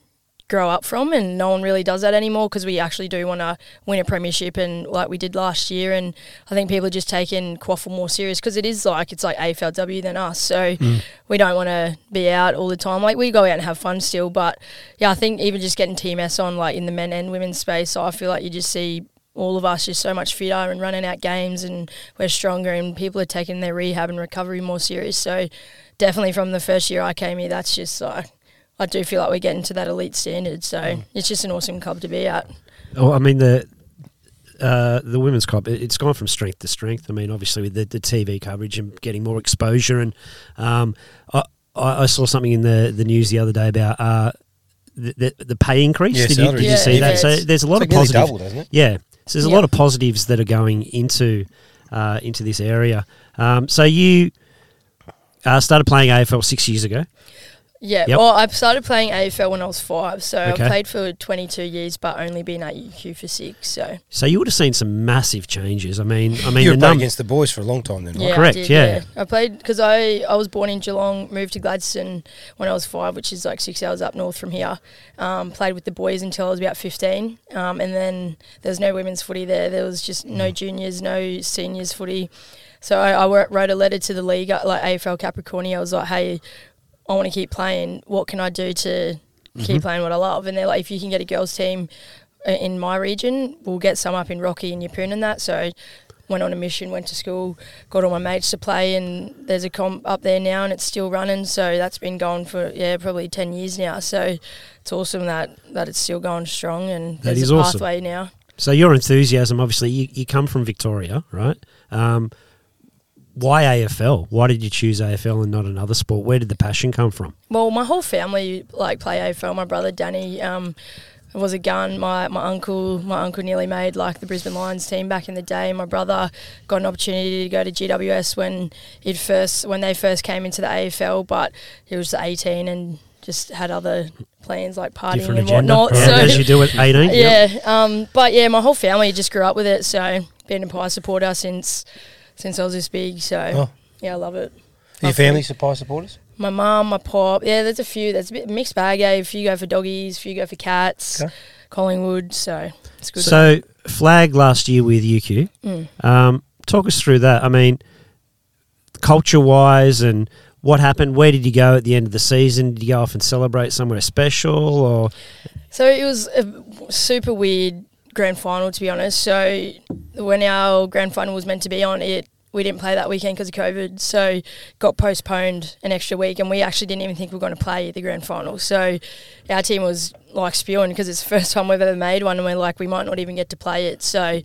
[SPEAKER 3] grow up from, and no one really does that anymore because we actually do want to win a premiership, and like we did last year. And I think people are just taking QAFL more serious because it is like it's like AFLW than us, so mm. we don't want to be out all the time. Like we go out and have fun still, but yeah, I think even just getting TMS on like in the men and women's space, I feel like you just see all of us just so much fitter and running out games and we're stronger and people are taking their rehab and recovery more serious. So definitely from the first year I came here, that's just like I do feel like we're getting to that elite standard. So it's just an awesome club to be at.
[SPEAKER 1] Oh, I mean the uh, the women's club. it- It's gone from strength to strength. I mean, obviously with the, the TV coverage and getting more exposure, and um, I, I I saw something in the, the news the other day about uh, the, the the pay increase.
[SPEAKER 2] Yeah,
[SPEAKER 1] did you, did you
[SPEAKER 3] Yeah,
[SPEAKER 1] see that? So there's a lot
[SPEAKER 2] It's
[SPEAKER 1] of
[SPEAKER 2] like nearly
[SPEAKER 1] positive.
[SPEAKER 2] double, doesn't it?
[SPEAKER 1] Yeah, so there's a lot of positives that are going into uh, into this area. Um, so you uh, started playing AFL six years ago.
[SPEAKER 3] Yeah,
[SPEAKER 1] Yep.
[SPEAKER 3] well, I started playing AFL when I was five, so
[SPEAKER 1] Okay.
[SPEAKER 3] I played for 22 years, but only been at UQ for six. So
[SPEAKER 1] So you would have seen some massive changes. I mean, I mean,
[SPEAKER 2] you
[SPEAKER 1] the
[SPEAKER 2] were playing
[SPEAKER 1] num-
[SPEAKER 2] against the boys for a long time then, right?
[SPEAKER 3] yeah,
[SPEAKER 1] Correct,
[SPEAKER 3] I did,
[SPEAKER 1] yeah.
[SPEAKER 3] I played because I I was born in Geelong, moved to Gladstone when I was five, which is like six hours up north from here. Um, played with the boys until I was about 15, um, and then there was no women's footy there. There was just no
[SPEAKER 1] Mm.
[SPEAKER 3] juniors, no seniors footy. So I, I wrote- wrote a letter to the league, like AFL Capricornia. I was like, hey. I want to keep playing. What can I do to keep playing what I love? And they're like, if you can get a girls team uh, in my region, we'll get some up in Rocky and Yeppoon and that. So went on a mission, went to school, got all my mates to play, and there's a comp up there now, and it's still running. So that's been going for yeah, probably ten years now. So it's awesome that that it's still going strong, and
[SPEAKER 1] That
[SPEAKER 3] there's
[SPEAKER 1] is
[SPEAKER 3] a
[SPEAKER 1] awesome.
[SPEAKER 3] pathway now.
[SPEAKER 1] So your enthusiasm, obviously, you, you come from Victoria, right? Um, why AFL? Why did you choose AFL and not another sport? Where did the passion come from?
[SPEAKER 3] Well, my whole family like play AFL. My brother Danny um, was a gun. My my uncle my uncle nearly made like the Brisbane Lions team back in the day. My brother got an opportunity to go to GWS when it first when they first came into the AFL, but he was 18 and just had other plans like partying
[SPEAKER 1] Different
[SPEAKER 3] and
[SPEAKER 1] agenda,
[SPEAKER 3] whatnot.
[SPEAKER 1] yeah,
[SPEAKER 3] so
[SPEAKER 1] as you do at [laughs] eighteen. Yep.
[SPEAKER 3] yeah, um, but yeah, my whole family just grew up with it. So been a pie supporter since since I was this big. So
[SPEAKER 2] Oh.
[SPEAKER 3] yeah, I love it.
[SPEAKER 2] Your
[SPEAKER 3] Love
[SPEAKER 2] family
[SPEAKER 3] footy.
[SPEAKER 2] supply supporters?
[SPEAKER 3] My mum, my pop. Yeah, there's a few. There's a bit mixed bag. Eh? A few go for doggies, a few go for cats.
[SPEAKER 2] Okay.
[SPEAKER 3] Collingwood. So it's good.
[SPEAKER 1] So flag last year with UQ.
[SPEAKER 3] Mm.
[SPEAKER 1] Um, talk us through that. I mean, culture wise and what happened. Where did you go at the end of the season? Did you go off and celebrate somewhere special or?
[SPEAKER 3] So it was a super weird grand final, to be honest. So when our grand final was meant to be on, it we didn't play that weekend because of COVID, so got postponed an extra week, and we actually didn't even think we were going to play the grand final. So our team was like spewing because it's the first [laughs] time we've ever made one, and we're like we might not even get to play it. So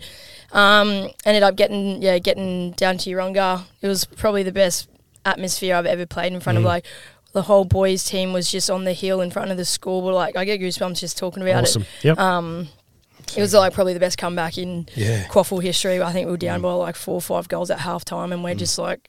[SPEAKER 3] um, ended up getting yeah getting down to Yeronga. It was probably the best atmosphere I've ever played in front of
[SPEAKER 1] Mm.
[SPEAKER 3] like the whole boys team was just on the hill in front of the school. But like I get goosebumps just talking about
[SPEAKER 1] Awesome.
[SPEAKER 3] it.
[SPEAKER 1] Yep.
[SPEAKER 3] Um, it was like probably the best comeback in
[SPEAKER 2] Yeah.
[SPEAKER 3] QAFL history. I think we were down mm. by like four or five goals at half time, and we're mm. just like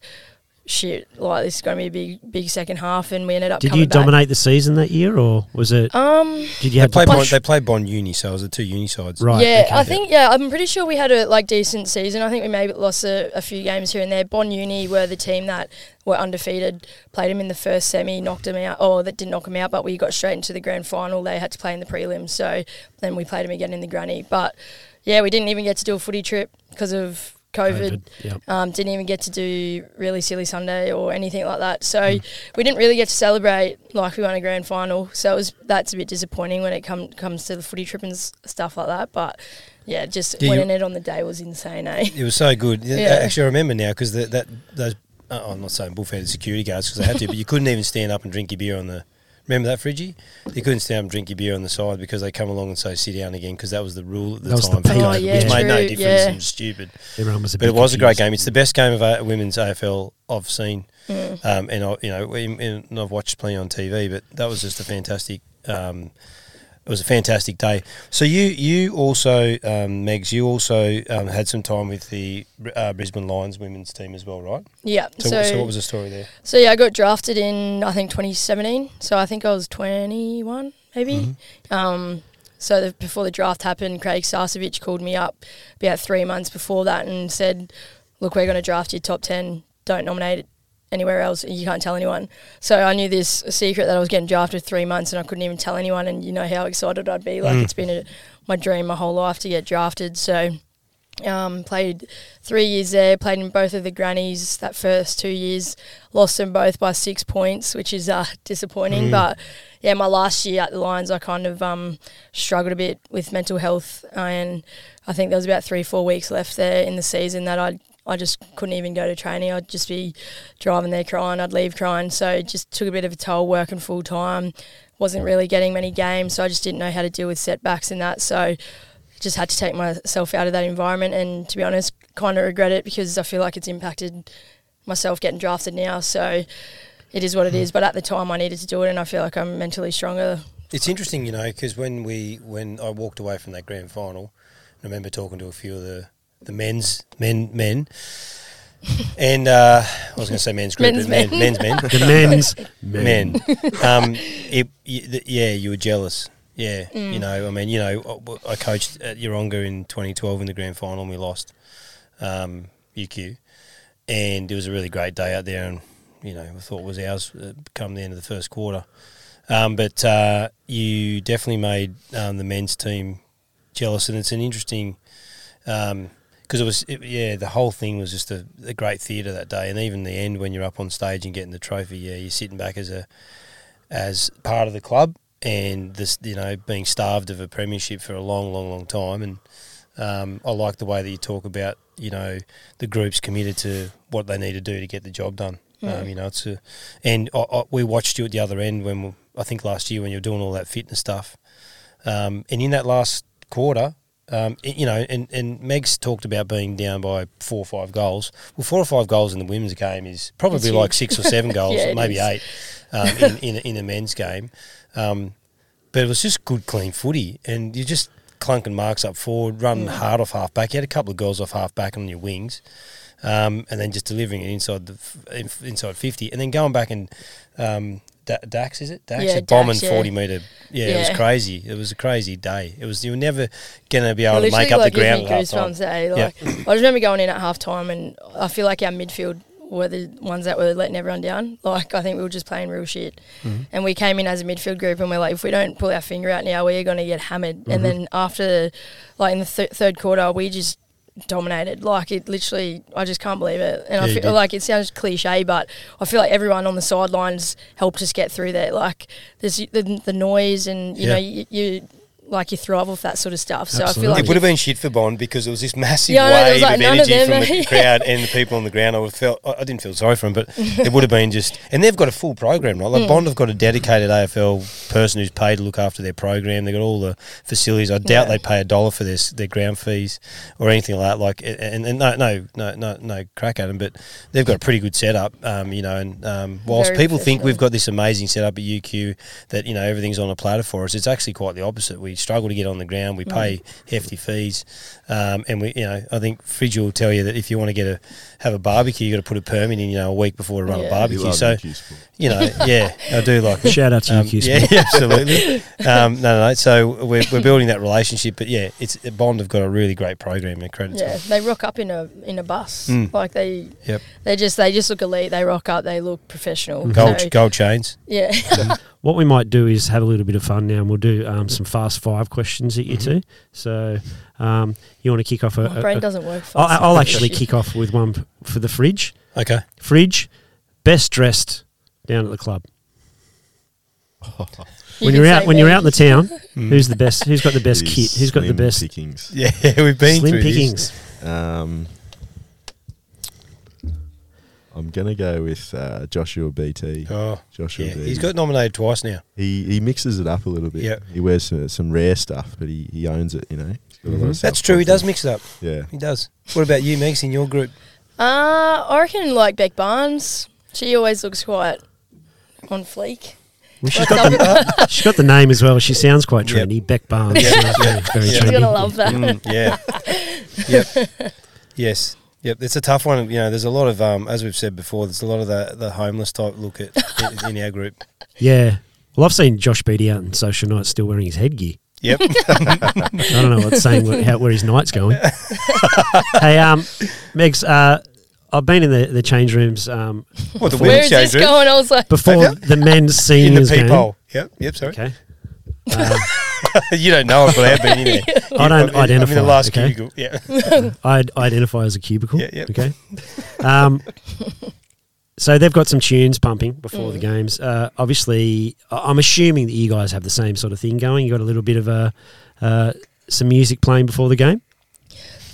[SPEAKER 3] shit, like this is going to be a big, big second half, and we ended up.
[SPEAKER 1] Did
[SPEAKER 3] coming
[SPEAKER 1] you
[SPEAKER 3] back.
[SPEAKER 1] dominate the season that year, or was it?
[SPEAKER 3] Um,
[SPEAKER 1] did you
[SPEAKER 2] They
[SPEAKER 1] have
[SPEAKER 2] played,
[SPEAKER 1] to
[SPEAKER 2] Bond, they played Bond Uni, so it was the two uni sides.
[SPEAKER 1] Right.
[SPEAKER 3] yeah,
[SPEAKER 1] okay.
[SPEAKER 3] I think yeah, I'm pretty sure we had a like decent season. I think we maybe lost a, a few games here and there. Bond Uni were the team that were undefeated, played them in the first semi, knocked them out. Oh, that didn't knock them out, but we got straight into the grand final. They had to play in the prelims, so then we played them again in the granny. But yeah, we didn't even get to do a footy trip because of COVID.
[SPEAKER 1] Yeah.
[SPEAKER 3] Um, didn't even get to do really silly Sunday or anything like that. So
[SPEAKER 1] Hmm.
[SPEAKER 3] we didn't really get to celebrate like we won a grand final. So it was that's a bit disappointing when it come, comes to the footy trip and stuff like that. But yeah, just
[SPEAKER 2] Yeah,
[SPEAKER 3] winning
[SPEAKER 2] you-
[SPEAKER 3] it on the day was insane, eh?
[SPEAKER 2] It was so good. Yeah. Actually, I remember now because that, that those. Uh, I'm not saying bullfed security guards because they had to, but you couldn't even stand up and drink your beer on the. Remember that, Friggy? You couldn't stand up and drink your beer on the side because they come along and say sit down again because that was the rule at the
[SPEAKER 1] That was
[SPEAKER 2] time.
[SPEAKER 1] the
[SPEAKER 2] for
[SPEAKER 1] Oh, yeah,
[SPEAKER 2] which made no difference
[SPEAKER 3] yeah.
[SPEAKER 2] and was stupid.
[SPEAKER 1] Everyone was a
[SPEAKER 2] But it was a great game. It's the best game of a women's AFL I've seen,
[SPEAKER 3] Mm.
[SPEAKER 2] um, and I, you know, in- in- and I've watched plenty on TV. But that was just a fantastic. Um, it was a fantastic day. So you you also, um, Megs, you also um, had some time with the uh, Brisbane Lions women's team as well, right?
[SPEAKER 3] Yeah.
[SPEAKER 2] So,
[SPEAKER 3] So,
[SPEAKER 2] so, what was the story there?
[SPEAKER 3] so yeah, I got drafted in I think 2017. So I think I was 21 maybe.
[SPEAKER 2] Mm-hmm.
[SPEAKER 3] Um, so the, before the draft happened, Craig Starcevich called me up about three months before that and said, "Look, we're going to draft you top 10. Don't nominate it anywhere else. You can't tell anyone." So I knew this secret that I was getting drafted three months, and I couldn't even tell anyone. And you know how excited I'd be. Like
[SPEAKER 2] Mm.
[SPEAKER 3] it's been a, my dream my whole life to get drafted. So. Um, played three years there, played in both of the grannies that first two years, lost them both by six points, which is uh, disappointing.
[SPEAKER 2] Mm.
[SPEAKER 3] But yeah, my last year at the Lions, I kind of um, struggled a bit with mental health, and I think there was about three, four weeks left there in the season that I I just couldn't even go to training. I'd just be driving there crying. I'd leave crying. So it just took a bit of a toll working full time. Wasn't really getting many games, so I just didn't know how to deal with setbacks and that. So just had to take myself out of that environment and to be honest kind of regret it because i feel like it's impacted myself getting drafted now so it is what it hmm. is but at the time i needed to do it and i feel like i'm mentally stronger
[SPEAKER 2] It's interesting, you know, because when we when I walked away from that grand final, I remember talking to a few of the the men's men men, and uh, I was going to say men's group,
[SPEAKER 3] Men's
[SPEAKER 2] but men,
[SPEAKER 3] men.
[SPEAKER 2] men's men,
[SPEAKER 1] The men's [laughs]
[SPEAKER 2] men. Um, it, y yeah, you were jealous. Yeah,
[SPEAKER 3] Mm.
[SPEAKER 2] you know, I mean, you know, I I coached at Yeronga in 2012 in the grand final, and we lost um, UQ, and it was a really great day out there, and you know, I thought it was ours uh, come the end of the first quarter. Um, but uh, you definitely made um, the men's team jealous, and it's an interesting because it was it, yeah the whole thing was just a, a great theatre that day, and even the end when you're up on stage and getting the trophy, yeah, you're sitting back as a as part of the club, and this you know being starved of a premiership for a long, long, long time, and um, I like the way that you talk about you know the groups committed to what they need to do to get the job done. Um, you know, it's a, and I, I, we watched you at the other end when we, I think last year when you were doing all that fitness stuff, um, and in that last quarter, um, you know, and, and Meg's talked about being down by four or five goals. Well, four or five goals in the women's game is probably like six or seven [laughs] goals,
[SPEAKER 3] Yeah,
[SPEAKER 2] maybe
[SPEAKER 3] is.
[SPEAKER 2] eight um, in, in, a- in a men's game. Um, but it was just good, clean footy, and you just clunking marks up forward, running
[SPEAKER 3] Mm.
[SPEAKER 2] hard off half back. You had a couple of girls off half back on your wings, um, and then just delivering it inside the f- inside fifty, and then going back and um, Da- Dax is it? Dax
[SPEAKER 3] Yeah,
[SPEAKER 2] a bombing
[SPEAKER 3] Dax, yeah.
[SPEAKER 2] forty meter. Yeah, it was crazy. It was a crazy day. It was you were never gonna be able to make up
[SPEAKER 3] like
[SPEAKER 2] the ground at half time.
[SPEAKER 3] like I just remember going in at half time and I feel like our midfield were the ones that were letting everyone down [laughs] like I think we were just playing real shit
[SPEAKER 2] Mm-hmm.
[SPEAKER 3] and we came in as a midfield group and we're like if we don't pull our finger out now we're going to get hammered
[SPEAKER 2] Mm-hmm.
[SPEAKER 3] and then after like in the th- third quarter we just dominated. Like it literally I just can't believe it. And
[SPEAKER 1] Yeah,
[SPEAKER 3] I feel like it sounds cliche but I feel like everyone on the sidelines helped us get through there like there's the, the noise and you
[SPEAKER 2] Yeah.
[SPEAKER 3] know you, you like you thrive off that sort of stuff so I feel like
[SPEAKER 2] It would have been shit for Bond because it was this massive
[SPEAKER 3] Yeah, I know, there was,
[SPEAKER 2] wave
[SPEAKER 3] like,
[SPEAKER 2] of
[SPEAKER 3] none of
[SPEAKER 2] energy
[SPEAKER 3] them,
[SPEAKER 2] from [laughs] the crowd and the people on the ground. I felt I didn't feel sorry for him, but [laughs] it would have been just. And they've got a full program, right? Like Bond have got a dedicated AFL person who's paid to look after their program. They've got all the facilities. I doubt
[SPEAKER 3] Yeah.
[SPEAKER 2] they pay a dollar for their their ground fees or anything like that. Like and, and no no no no no crack at them, but they've got a pretty good setup. Um, you know, and um, whilst
[SPEAKER 3] Very
[SPEAKER 2] people think we've got this amazing setup at UQ that you know everything's on a platter for us, it's actually quite the opposite. We struggle to get on the ground. We pay hefty fees, um, and we, you know, I think Fridge will tell you that if you want to get a have a barbecue, you got to put a permit in, you know, a week before to run
[SPEAKER 3] Yeah.
[SPEAKER 2] a barbecue.
[SPEAKER 4] love
[SPEAKER 2] So,
[SPEAKER 4] your Q Sport.
[SPEAKER 2] you know, yeah, I do like it. [laughs]
[SPEAKER 1] Shout out to
[SPEAKER 2] Um,
[SPEAKER 1] you, [laughs]
[SPEAKER 2] yeah, absolutely. um, no, no, no. So we're, we're building that relationship, but yeah, it's Bond have got a really great program and credit
[SPEAKER 3] Yeah, they rock up in a in a bus.
[SPEAKER 2] Mm.
[SPEAKER 3] Like they,
[SPEAKER 2] Yep.
[SPEAKER 3] they just they just look elite. They rock up. They look professional.
[SPEAKER 2] Gold,
[SPEAKER 3] So,
[SPEAKER 2] gold chains.
[SPEAKER 3] yeah, [laughs]
[SPEAKER 1] What we might do is have a little bit of fun now, and we'll do um, some fast five questions at you
[SPEAKER 2] Mm-hmm.
[SPEAKER 1] two. So, um, you want to kick off a?
[SPEAKER 3] my brain
[SPEAKER 1] a-
[SPEAKER 3] doesn't work.
[SPEAKER 1] I'll, I'll actually kick off with one f- for the fridge.
[SPEAKER 2] Okay.
[SPEAKER 1] Fridge, best dressed down at the club. [laughs]
[SPEAKER 3] You
[SPEAKER 1] when
[SPEAKER 3] can
[SPEAKER 1] you're out,
[SPEAKER 3] say
[SPEAKER 1] when you're out in the town, [laughs]
[SPEAKER 2] Mm.
[SPEAKER 1] who's the best? Who's got the best kit? Who's got the best
[SPEAKER 4] pickings?
[SPEAKER 2] Yeah, we've been
[SPEAKER 1] slim
[SPEAKER 2] through this.
[SPEAKER 1] pickings?
[SPEAKER 4] Um, I'm gonna go with uh, Joshua Beatty.
[SPEAKER 2] Oh,
[SPEAKER 4] Joshua
[SPEAKER 2] yeah.
[SPEAKER 4] B.
[SPEAKER 2] He's got nominated twice now.
[SPEAKER 4] He he mixes it up a little bit.
[SPEAKER 2] Yeah,
[SPEAKER 4] He wears some, some rare stuff, but he, he owns it. You know. He's got a lot of
[SPEAKER 2] Mm-hmm. That's true. He does mix it up.
[SPEAKER 4] Yeah.
[SPEAKER 2] He does. What about you, Megs, in your group?
[SPEAKER 3] Uh, I reckon like Beck Barnes. She always looks quite on fleek.
[SPEAKER 1] Well, she's, got the, [laughs] she's got the name as well. She sounds quite
[SPEAKER 2] Yep.
[SPEAKER 1] trendy. Beck Barnes.
[SPEAKER 2] Yep.
[SPEAKER 1] Sounds very, very
[SPEAKER 2] Yeah.
[SPEAKER 3] She's
[SPEAKER 1] trendy.
[SPEAKER 3] gonna love that.
[SPEAKER 2] Mm, yeah. yep. [laughs] Yes. Yep. It's a tough one. You know, there's a lot of, um, as we've said before, there's a lot of the, the homeless type look at in, in our group.
[SPEAKER 1] Yeah. Well, I've seen Josh Beatty out in social nights still wearing his headgear.
[SPEAKER 2] Yep. [laughs]
[SPEAKER 1] I don't know what's saying what, how, where his night's going. [laughs] hey, um, Megs, uh, I've been in the, the change rooms um,
[SPEAKER 2] what the
[SPEAKER 1] Where
[SPEAKER 3] Where
[SPEAKER 2] women's change room?
[SPEAKER 3] going? I was like,
[SPEAKER 1] before [laughs] the men's
[SPEAKER 2] In the
[SPEAKER 1] seniors game.
[SPEAKER 2] peephole. Yep. Yep. Sorry.
[SPEAKER 1] Okay. Uh, [laughs]
[SPEAKER 2] you don't know it, but I have been in there.
[SPEAKER 1] I don't
[SPEAKER 2] I'm in- I'm in
[SPEAKER 1] identify,
[SPEAKER 2] the last
[SPEAKER 1] okay?
[SPEAKER 2] cubicle. Yeah. [laughs]
[SPEAKER 1] I identify as a cubicle.
[SPEAKER 2] Yeah, yep.
[SPEAKER 1] Okay. Um, so they've got some tunes pumping before
[SPEAKER 3] Mm.
[SPEAKER 1] the games. Uh, obviously, I- I'm assuming that you guys have the same sort of thing going. You got a little bit of a uh, some music playing before the game.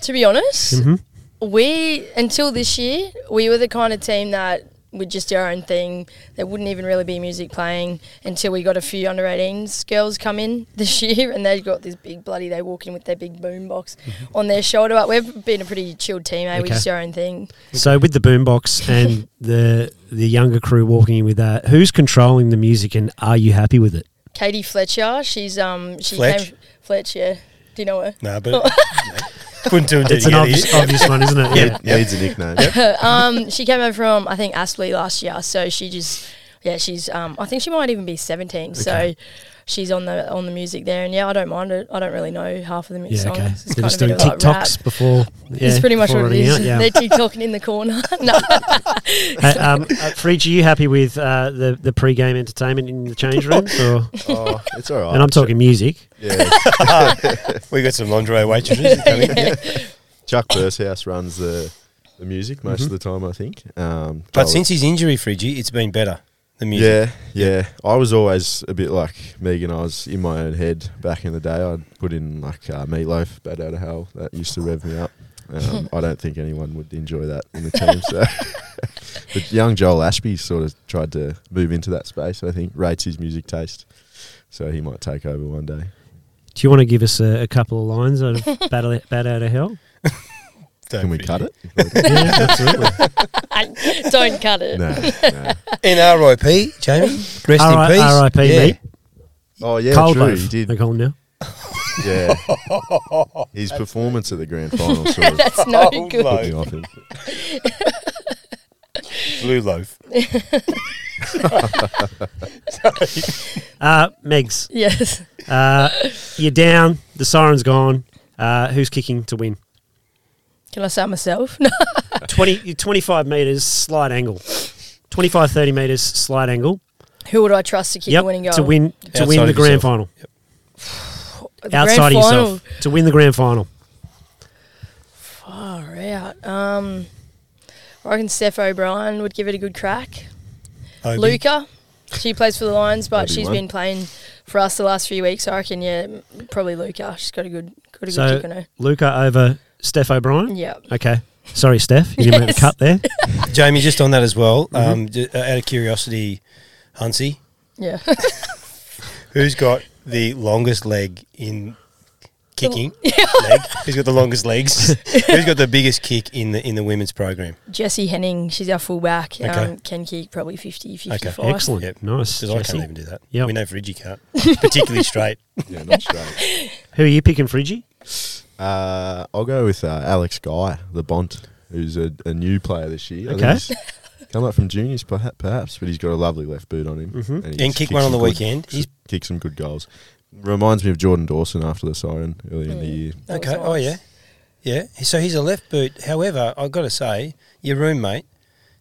[SPEAKER 3] to be honest,
[SPEAKER 1] hmm
[SPEAKER 3] we until this year we were the kind of team that would just do our own thing. There wouldn't even really be music playing until we got a few under 18s girls come in [laughs] this year, and they've got this big bloody. They walk in with their big boom box on their shoulder. But we've been a pretty chilled team. Eh? We
[SPEAKER 1] Okay.
[SPEAKER 3] just do our own thing.
[SPEAKER 1] So with the boombox and [laughs] the the younger crew walking in with that, who's controlling the music and are you happy with it?
[SPEAKER 3] Katie Fletcher, she's um she
[SPEAKER 2] Fletch?
[SPEAKER 3] came Fletch, yeah. Do you know her?
[SPEAKER 2] No, but [laughs] [laughs] couldn't do it.
[SPEAKER 1] It's an obvious, obvious one, isn't it? Yeah.
[SPEAKER 4] Yeah. Needs a nickname. [laughs]
[SPEAKER 3] um, she came over from I think Aspley last year, so she just yeah, she's um, I think she might even be seventeen. So she's on the on the music there, and yeah, I don't mind it. I don't really know half of the
[SPEAKER 1] Yeah,
[SPEAKER 3] songs.
[SPEAKER 1] okay.
[SPEAKER 3] It's
[SPEAKER 1] They're just
[SPEAKER 3] of a
[SPEAKER 1] doing
[SPEAKER 3] bit of like.
[SPEAKER 1] TikToks before. Yeah,
[SPEAKER 3] it's pretty much
[SPEAKER 1] before
[SPEAKER 3] what it
[SPEAKER 1] running
[SPEAKER 3] is.
[SPEAKER 1] out, yeah. [laughs]
[SPEAKER 3] They're TikToking in the corner. [laughs] no,
[SPEAKER 1] Hey, um, uh, Fridge, are you happy with uh, the the pre-game entertainment in the change rooms? [laughs] Or,
[SPEAKER 4] oh, it's all right.
[SPEAKER 1] and I'm talking music.
[SPEAKER 4] Yeah.
[SPEAKER 2] we got some lingerie waitresses coming. Yeah.
[SPEAKER 4] Chuck Bursehouse runs the the music most of the time, I think. Um,
[SPEAKER 2] But since his injury, Fridgie, it's been better. The music.
[SPEAKER 4] Yeah, yeah. I was always a bit like Megan. I was in my own head back in the day. I'd put in like uh, Meatloaf, Bat Out of Hell. That used to rev me up. Um, [laughs] I don't think anyone would enjoy that in the team. So, [laughs] but young Joel Ashby sort of tried to move into that space. I think rates his music taste, so he might take over one day.
[SPEAKER 1] Do you want to give us a, a couple of lines of Battle, [laughs] Bat Out of Hell?
[SPEAKER 2] Don't
[SPEAKER 4] Can we
[SPEAKER 2] Fridgie.
[SPEAKER 4] cut it? [laughs]
[SPEAKER 1] Yeah, absolutely. [laughs]
[SPEAKER 3] don't cut it.
[SPEAKER 4] no, no.
[SPEAKER 2] And R.I.P. Jamie. Rest in peace.
[SPEAKER 1] R.I.P.
[SPEAKER 2] Yeah.
[SPEAKER 1] mate.
[SPEAKER 4] Oh yeah,
[SPEAKER 1] Cold
[SPEAKER 4] true.
[SPEAKER 1] loaf.
[SPEAKER 4] He
[SPEAKER 1] They call him now.
[SPEAKER 4] Yeah, his performance at the grand final sort of [laughs]
[SPEAKER 3] That's no
[SPEAKER 2] Oh,
[SPEAKER 3] good.
[SPEAKER 2] no.
[SPEAKER 4] put me off him.
[SPEAKER 2] Blue loaf.
[SPEAKER 1] Uh, Megs,
[SPEAKER 3] Yes.
[SPEAKER 1] uh, you're down. The siren's gone. Uh, who's kicking to win?
[SPEAKER 3] Can I say myself? No. [laughs]
[SPEAKER 1] 20, 25 metres slight angle. 25, 30 metres slight angle.
[SPEAKER 3] Who would I trust to kick
[SPEAKER 1] yep,
[SPEAKER 3] the winning goal?
[SPEAKER 1] to win to
[SPEAKER 2] Outside
[SPEAKER 1] win the [sighs] grand
[SPEAKER 2] yourself.
[SPEAKER 1] final.
[SPEAKER 3] The grand
[SPEAKER 1] Outside of
[SPEAKER 3] final.
[SPEAKER 1] yourself to win the grand final.
[SPEAKER 3] Far out. Um, I reckon Steph O'Brien would give it a good crack.
[SPEAKER 2] Obi.
[SPEAKER 3] Luca, she plays for the Lions, but
[SPEAKER 4] Obi
[SPEAKER 3] she's
[SPEAKER 4] won.
[SPEAKER 3] been playing for us the last few weeks. I reckon, yeah, probably Luca. She's got a good, got a good
[SPEAKER 1] So
[SPEAKER 3] kick on her.
[SPEAKER 1] Luca over Steph O'Brien.
[SPEAKER 3] Yeah.
[SPEAKER 1] Okay. Sorry, Steph. You didn't make the cut there. [laughs]
[SPEAKER 2] Jamie, just on that as well.
[SPEAKER 1] Mm-hmm.
[SPEAKER 2] Um, j- uh, out of curiosity, Huntsy,
[SPEAKER 3] Yeah. [laughs]
[SPEAKER 2] who's got the longest leg in kicking [laughs] leg. Who's got the longest legs? Who's got the biggest kick in the in the women's program?
[SPEAKER 3] Jessie Henning, she's our fullback.
[SPEAKER 2] Okay.
[SPEAKER 3] Um, can kick probably 50, 55.
[SPEAKER 1] Excellent.
[SPEAKER 2] Yep.
[SPEAKER 1] Nice.
[SPEAKER 2] Because I
[SPEAKER 1] Jesse.
[SPEAKER 2] can't even do that.
[SPEAKER 1] Yep.
[SPEAKER 2] We know Friggy can't, particularly straight.
[SPEAKER 4] Yeah, not straight.
[SPEAKER 1] Who are you picking, Friggy?
[SPEAKER 4] Uh, I'll go with uh, Alex Guy, the Bont, who's a, a new player this year. I think
[SPEAKER 1] Okay.
[SPEAKER 4] he's Come up from juniors, perha- perhaps, but he's got a lovely left boot on him.
[SPEAKER 1] Mhm.
[SPEAKER 4] he
[SPEAKER 2] And kick
[SPEAKER 4] kicks
[SPEAKER 2] one on
[SPEAKER 4] some
[SPEAKER 2] the
[SPEAKER 4] good-
[SPEAKER 2] weekend. He's
[SPEAKER 4] Kicked some good goals. Reminds me of Jordan Dawson after the siren earlier in the
[SPEAKER 3] Mm.
[SPEAKER 4] year.
[SPEAKER 3] That was
[SPEAKER 2] okay. Oh
[SPEAKER 3] nice.
[SPEAKER 2] yeah, yeah. So he's a left boot. However, I've got to say, your roommate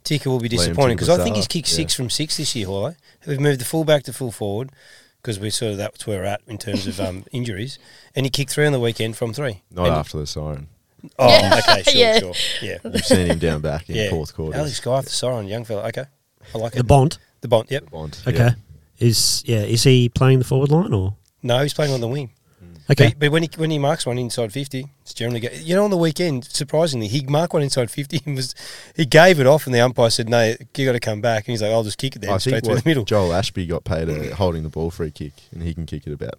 [SPEAKER 2] Tika will be disappointed because I think he's
[SPEAKER 4] Timbasar,
[SPEAKER 2] kicked
[SPEAKER 4] yeah.
[SPEAKER 2] six from six this year. Holo. We've moved the full back to full forward because we sort of that's where we're at in terms of um, [laughs] injuries. And he kicked three on the weekend from three.
[SPEAKER 4] Not
[SPEAKER 2] And-
[SPEAKER 4] after the siren.
[SPEAKER 2] Oh,
[SPEAKER 3] Yeah.
[SPEAKER 2] okay, [laughs] sure,
[SPEAKER 3] Yeah.
[SPEAKER 2] sure, yeah,
[SPEAKER 4] You've seen him down back in
[SPEAKER 2] yeah.
[SPEAKER 4] fourth quarter.
[SPEAKER 2] Alex Guy after siren, young fella. Okay, I like it.
[SPEAKER 1] The Bond.
[SPEAKER 2] The Bond. Yep.
[SPEAKER 4] Bond.
[SPEAKER 1] Okay.
[SPEAKER 4] yeah.
[SPEAKER 1] Is yeah? Is he playing the forward line or?
[SPEAKER 2] No, he's playing on the wing.
[SPEAKER 1] Okay.
[SPEAKER 2] But, but when he when he marks one inside fifty, it's generally go, you know on the weekend. Surprisingly, he marked one inside fifty and was he gave it off, and the umpire said, "No, you got to come back." And he's like, "I'll just kick it there straight
[SPEAKER 4] think
[SPEAKER 2] through the middle."
[SPEAKER 4] Joel Ashby got paid a holding the ball free kick, and he can kick it about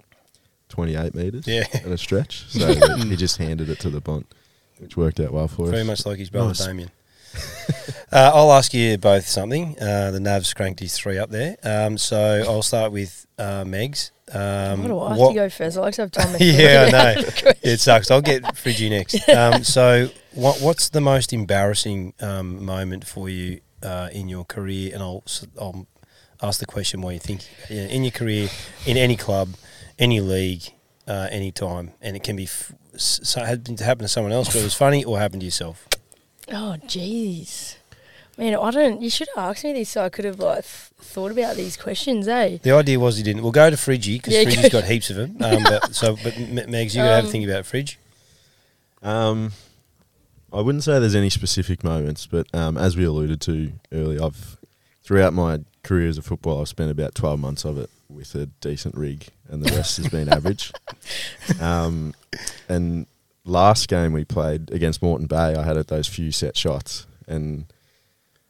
[SPEAKER 4] 28 metres
[SPEAKER 2] Yeah.
[SPEAKER 4] at a stretch. So [laughs] he just handed it to the Bont, which worked out well for
[SPEAKER 2] Very
[SPEAKER 4] us.
[SPEAKER 2] much like his brother
[SPEAKER 1] Nice.
[SPEAKER 2] Damien. [laughs] uh, I'll ask you both something. Uh, the Navs cranked his three up there, um, so I'll start with uh, Megs. Um,
[SPEAKER 3] Why do I have
[SPEAKER 2] what-
[SPEAKER 3] to go first? I like to have time. [laughs]
[SPEAKER 2] yeah, I know. [laughs] It sucks. I'll get Friggy next. Um, so, what, what's the most embarrassing um, moment for you uh, in your career? And I'll, I'll ask the question while you think. In your career, in any club, any league, uh, any time, and it can be f- so it had to happen to someone else, but it was funny, or happened to yourself.
[SPEAKER 3] Oh, jeez. Man, I don't. You should have asked me this so I could have like th- thought about these questions, eh?
[SPEAKER 2] The idea was he didn't. We'll go to Friggy because
[SPEAKER 3] Yeah,
[SPEAKER 2] Friggy's
[SPEAKER 3] go-
[SPEAKER 2] got heaps of them. Um, but [laughs] so, but M- Megs, you got to have a
[SPEAKER 3] Um,
[SPEAKER 2] think about Fridge.
[SPEAKER 4] Um, I wouldn't say there's any specific moments, but um, as we alluded to earlier, I've throughout my career as a footballer, I've spent about 12 months of it with a decent rig, and the rest has been [laughs] average. Um, and last game we played against Moreton Bay, I had those few set shots, and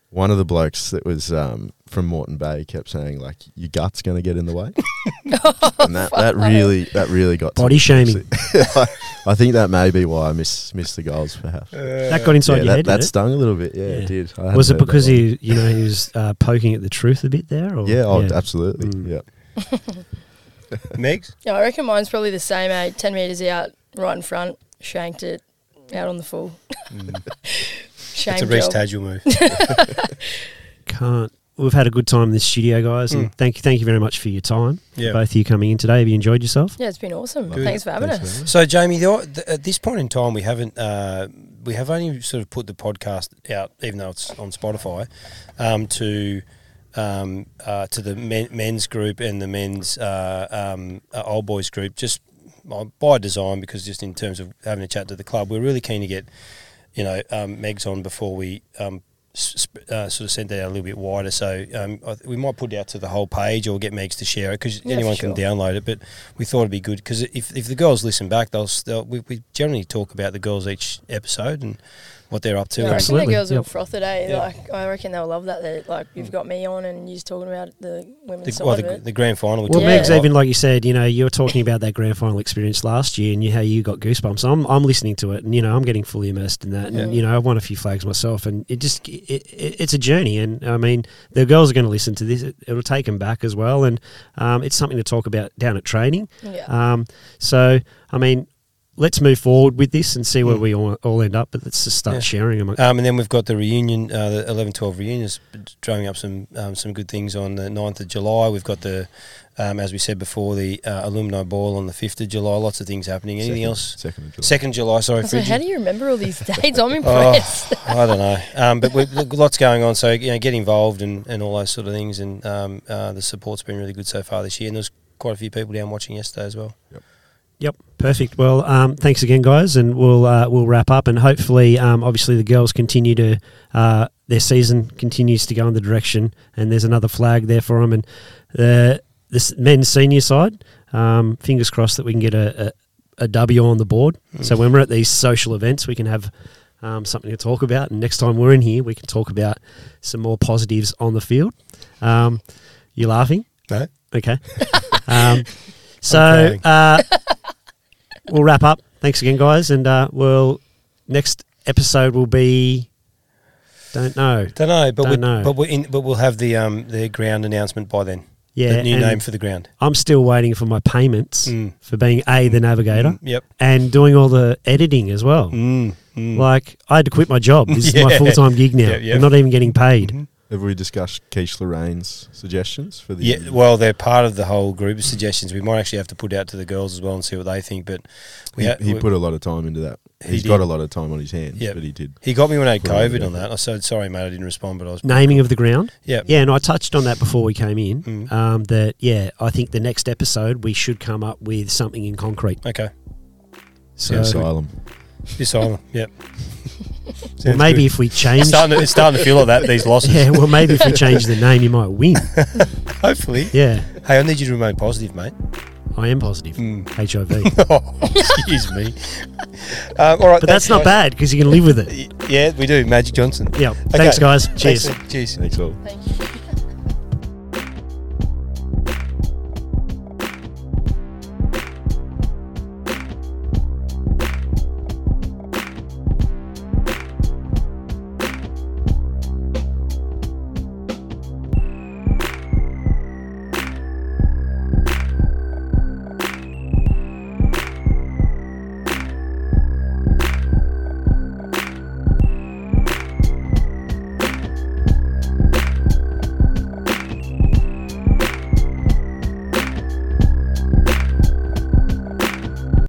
[SPEAKER 4] one of the blokes that was um, from Moreton Bay kept saying like, "Your gut's going to get in the way," [laughs] and that, that really that really got to
[SPEAKER 1] Body
[SPEAKER 4] me.
[SPEAKER 1] shaming. [laughs]
[SPEAKER 4] I, I think that may be why I miss missed the goals, perhaps.
[SPEAKER 1] That got inside
[SPEAKER 4] yeah,
[SPEAKER 1] your
[SPEAKER 4] that,
[SPEAKER 1] head.
[SPEAKER 4] that
[SPEAKER 1] did it?
[SPEAKER 4] stung a little bit. Yeah,
[SPEAKER 1] Yeah.
[SPEAKER 4] it did. I
[SPEAKER 1] Was it because he, you know, he was uh, poking at the truth a bit there? Or?
[SPEAKER 4] Yeah, oh, absolutely.
[SPEAKER 1] Mm.
[SPEAKER 4] Yeah. [laughs]
[SPEAKER 2] Megs,
[SPEAKER 3] Yeah, I reckon mine's probably the same, eh? 10 metres out, right in front, shanked it, out on the full. [laughs] Shame
[SPEAKER 2] it's a Reece
[SPEAKER 3] job.
[SPEAKER 2] Tadgel move. [laughs]
[SPEAKER 1] Can't. We've had a good time in this studio, guys, and
[SPEAKER 2] Mm.
[SPEAKER 1] thank you, thank you very much for your time.
[SPEAKER 2] Yeah.
[SPEAKER 1] Both of you coming in today. Have you enjoyed yourself?
[SPEAKER 3] Yeah, it's been awesome.
[SPEAKER 2] Good.
[SPEAKER 3] Thanks for having
[SPEAKER 4] Thanks,
[SPEAKER 3] us.
[SPEAKER 4] man.
[SPEAKER 2] So, Jamie, the, the, at this point in time, we haven't. Uh, we have only sort of put the podcast out, even though it's on Spotify, um, to um, uh, to the men, men's group and the men's uh, um, uh, old boys group, just by design, because just in terms of having a chat to the club, we're really keen to get you know um, Megs on before we. Um, sp- uh, sort of send that out a little bit wider, so um, I th- we might put it out to the whole page or get Megs to share it because
[SPEAKER 3] Yeah,
[SPEAKER 2] anyone
[SPEAKER 3] for
[SPEAKER 2] can download it. But we thought it'd be good because if, if the girls listen back, they'll, they'll we, we generally talk about the girls each episode and what they're up to.
[SPEAKER 3] Yeah, I
[SPEAKER 2] And-
[SPEAKER 3] reckon
[SPEAKER 1] Absolutely,
[SPEAKER 3] the girls will froth it, eh?
[SPEAKER 2] Yeah.
[SPEAKER 3] Like, I reckon they'll love that. That like you've got me on and you're talking about the women's
[SPEAKER 2] the,
[SPEAKER 3] side
[SPEAKER 2] well,
[SPEAKER 3] of
[SPEAKER 2] the,
[SPEAKER 3] it.
[SPEAKER 2] the grand final.
[SPEAKER 1] Well,
[SPEAKER 2] talked
[SPEAKER 3] Yeah.
[SPEAKER 1] Megs, even like you said, you know, you were talking about that grand final experience last year and you, how you got goosebumps. I'm, I'm listening to it and, you know, I'm getting fully immersed in that. And,
[SPEAKER 3] Yeah.
[SPEAKER 1] you know, I've won a few flags myself and it just, it, it, it's a journey. And, I mean, the girls are going to listen to this. It, it'll take them back as well. And um, it's something to talk about down at training.
[SPEAKER 3] yeah.
[SPEAKER 1] Um, so, I mean, let's move forward with this and see where
[SPEAKER 2] Mm.
[SPEAKER 1] we all, all end up. But let's just start
[SPEAKER 2] Yeah.
[SPEAKER 1] sharing them.
[SPEAKER 2] Um, and then we've got the reunion, uh, the 11 12 reunions, drumming up some um, some good things on the 9th of July. We've got the, um, as we said before, the uh, alumni ball on the 5th of July. Lots of things happening. Anything
[SPEAKER 4] Second-
[SPEAKER 2] else?
[SPEAKER 4] Second of July.
[SPEAKER 2] 2nd July, sorry,
[SPEAKER 3] So how do you remember all these [laughs] dates? I'm
[SPEAKER 2] Oh,
[SPEAKER 3] impressed.
[SPEAKER 2] I don't know, um, but we've look, lots going on. So you know, get involved and, and all those sort of things. And um, uh, the support's been really good so far this year. And there's quite a few people down watching yesterday as well.
[SPEAKER 1] Yep, perfect. Well, um, thanks again, guys, and we'll uh, we'll wrap up, and hopefully, um, obviously, the girls continue to uh, their season continues to go in the direction, and there's another flag there for them, and the this men's senior side, um, fingers crossed that we can get a, a, a W on the board. So when we're at these social events, we can have um, something to talk about, and next time we're in here, we can talk about some more positives on the field. Um, you laughing?
[SPEAKER 2] No.
[SPEAKER 1] Okay. [laughs] so uh, [laughs] we'll wrap up. Thanks again, guys, and uh, we'll next episode will be. Don't know.
[SPEAKER 2] Don't know, but we,
[SPEAKER 1] know.
[SPEAKER 2] but we in, but we'll have the um the ground announcement by then.
[SPEAKER 1] Yeah,
[SPEAKER 2] the new name for the ground.
[SPEAKER 1] I'm still waiting for my payments
[SPEAKER 2] Mm.
[SPEAKER 1] for being a the navigator
[SPEAKER 2] Mm, yep.
[SPEAKER 1] and doing all the editing as well.
[SPEAKER 2] Mm.
[SPEAKER 1] Like I had to quit my job. This is my [laughs] full time gig now.
[SPEAKER 2] Yeah, yeah.
[SPEAKER 1] I'm not even getting paid.
[SPEAKER 2] Mhm.
[SPEAKER 4] Have we discussed Keish Lorraine's suggestions for the?
[SPEAKER 2] Yeah, well, they're part of the whole group of suggestions. We might actually have to put out to the girls as well and see what they think. But we
[SPEAKER 4] he,
[SPEAKER 2] ha-
[SPEAKER 4] he put a lot of time into that.
[SPEAKER 2] He
[SPEAKER 4] He's
[SPEAKER 2] did.
[SPEAKER 4] got a lot of time on his hands,
[SPEAKER 2] Yep.
[SPEAKER 4] but he did.
[SPEAKER 2] he got me when I had
[SPEAKER 4] Put a
[SPEAKER 2] COVID on
[SPEAKER 4] effort.
[SPEAKER 2] that. I said sorry, mate, I didn't respond, but I was
[SPEAKER 1] Naming of the ground.
[SPEAKER 2] yeah,
[SPEAKER 1] Yeah, and I touched on that before we came in.
[SPEAKER 2] Mm.
[SPEAKER 1] Um, that yeah, I think the next episode we should come up with something in concrete.
[SPEAKER 2] okay.
[SPEAKER 1] So
[SPEAKER 4] The asylum.
[SPEAKER 2] Be silent. Yep.
[SPEAKER 1] well, maybe
[SPEAKER 2] good.
[SPEAKER 1] if we
[SPEAKER 2] it's
[SPEAKER 1] change.
[SPEAKER 2] starting, to, it's starting to feel like that. These [laughs] losses.
[SPEAKER 1] yeah, well, maybe if we change the name, you might win. [laughs]
[SPEAKER 2] Hopefully.
[SPEAKER 1] Yeah,
[SPEAKER 2] Hey, I need you to remain positive, mate.
[SPEAKER 1] I am positive.
[SPEAKER 2] Mm.
[SPEAKER 1] HIV, [laughs]
[SPEAKER 2] oh, excuse me. Um, all right,
[SPEAKER 1] but that's not bad because you can live with it.
[SPEAKER 2] Yeah, we do. Magic Johnson.
[SPEAKER 1] Yeah.
[SPEAKER 2] Okay.
[SPEAKER 1] Thanks, guys. Cheers.
[SPEAKER 2] mate. Cheers.
[SPEAKER 4] Thanks all.
[SPEAKER 3] Thank you.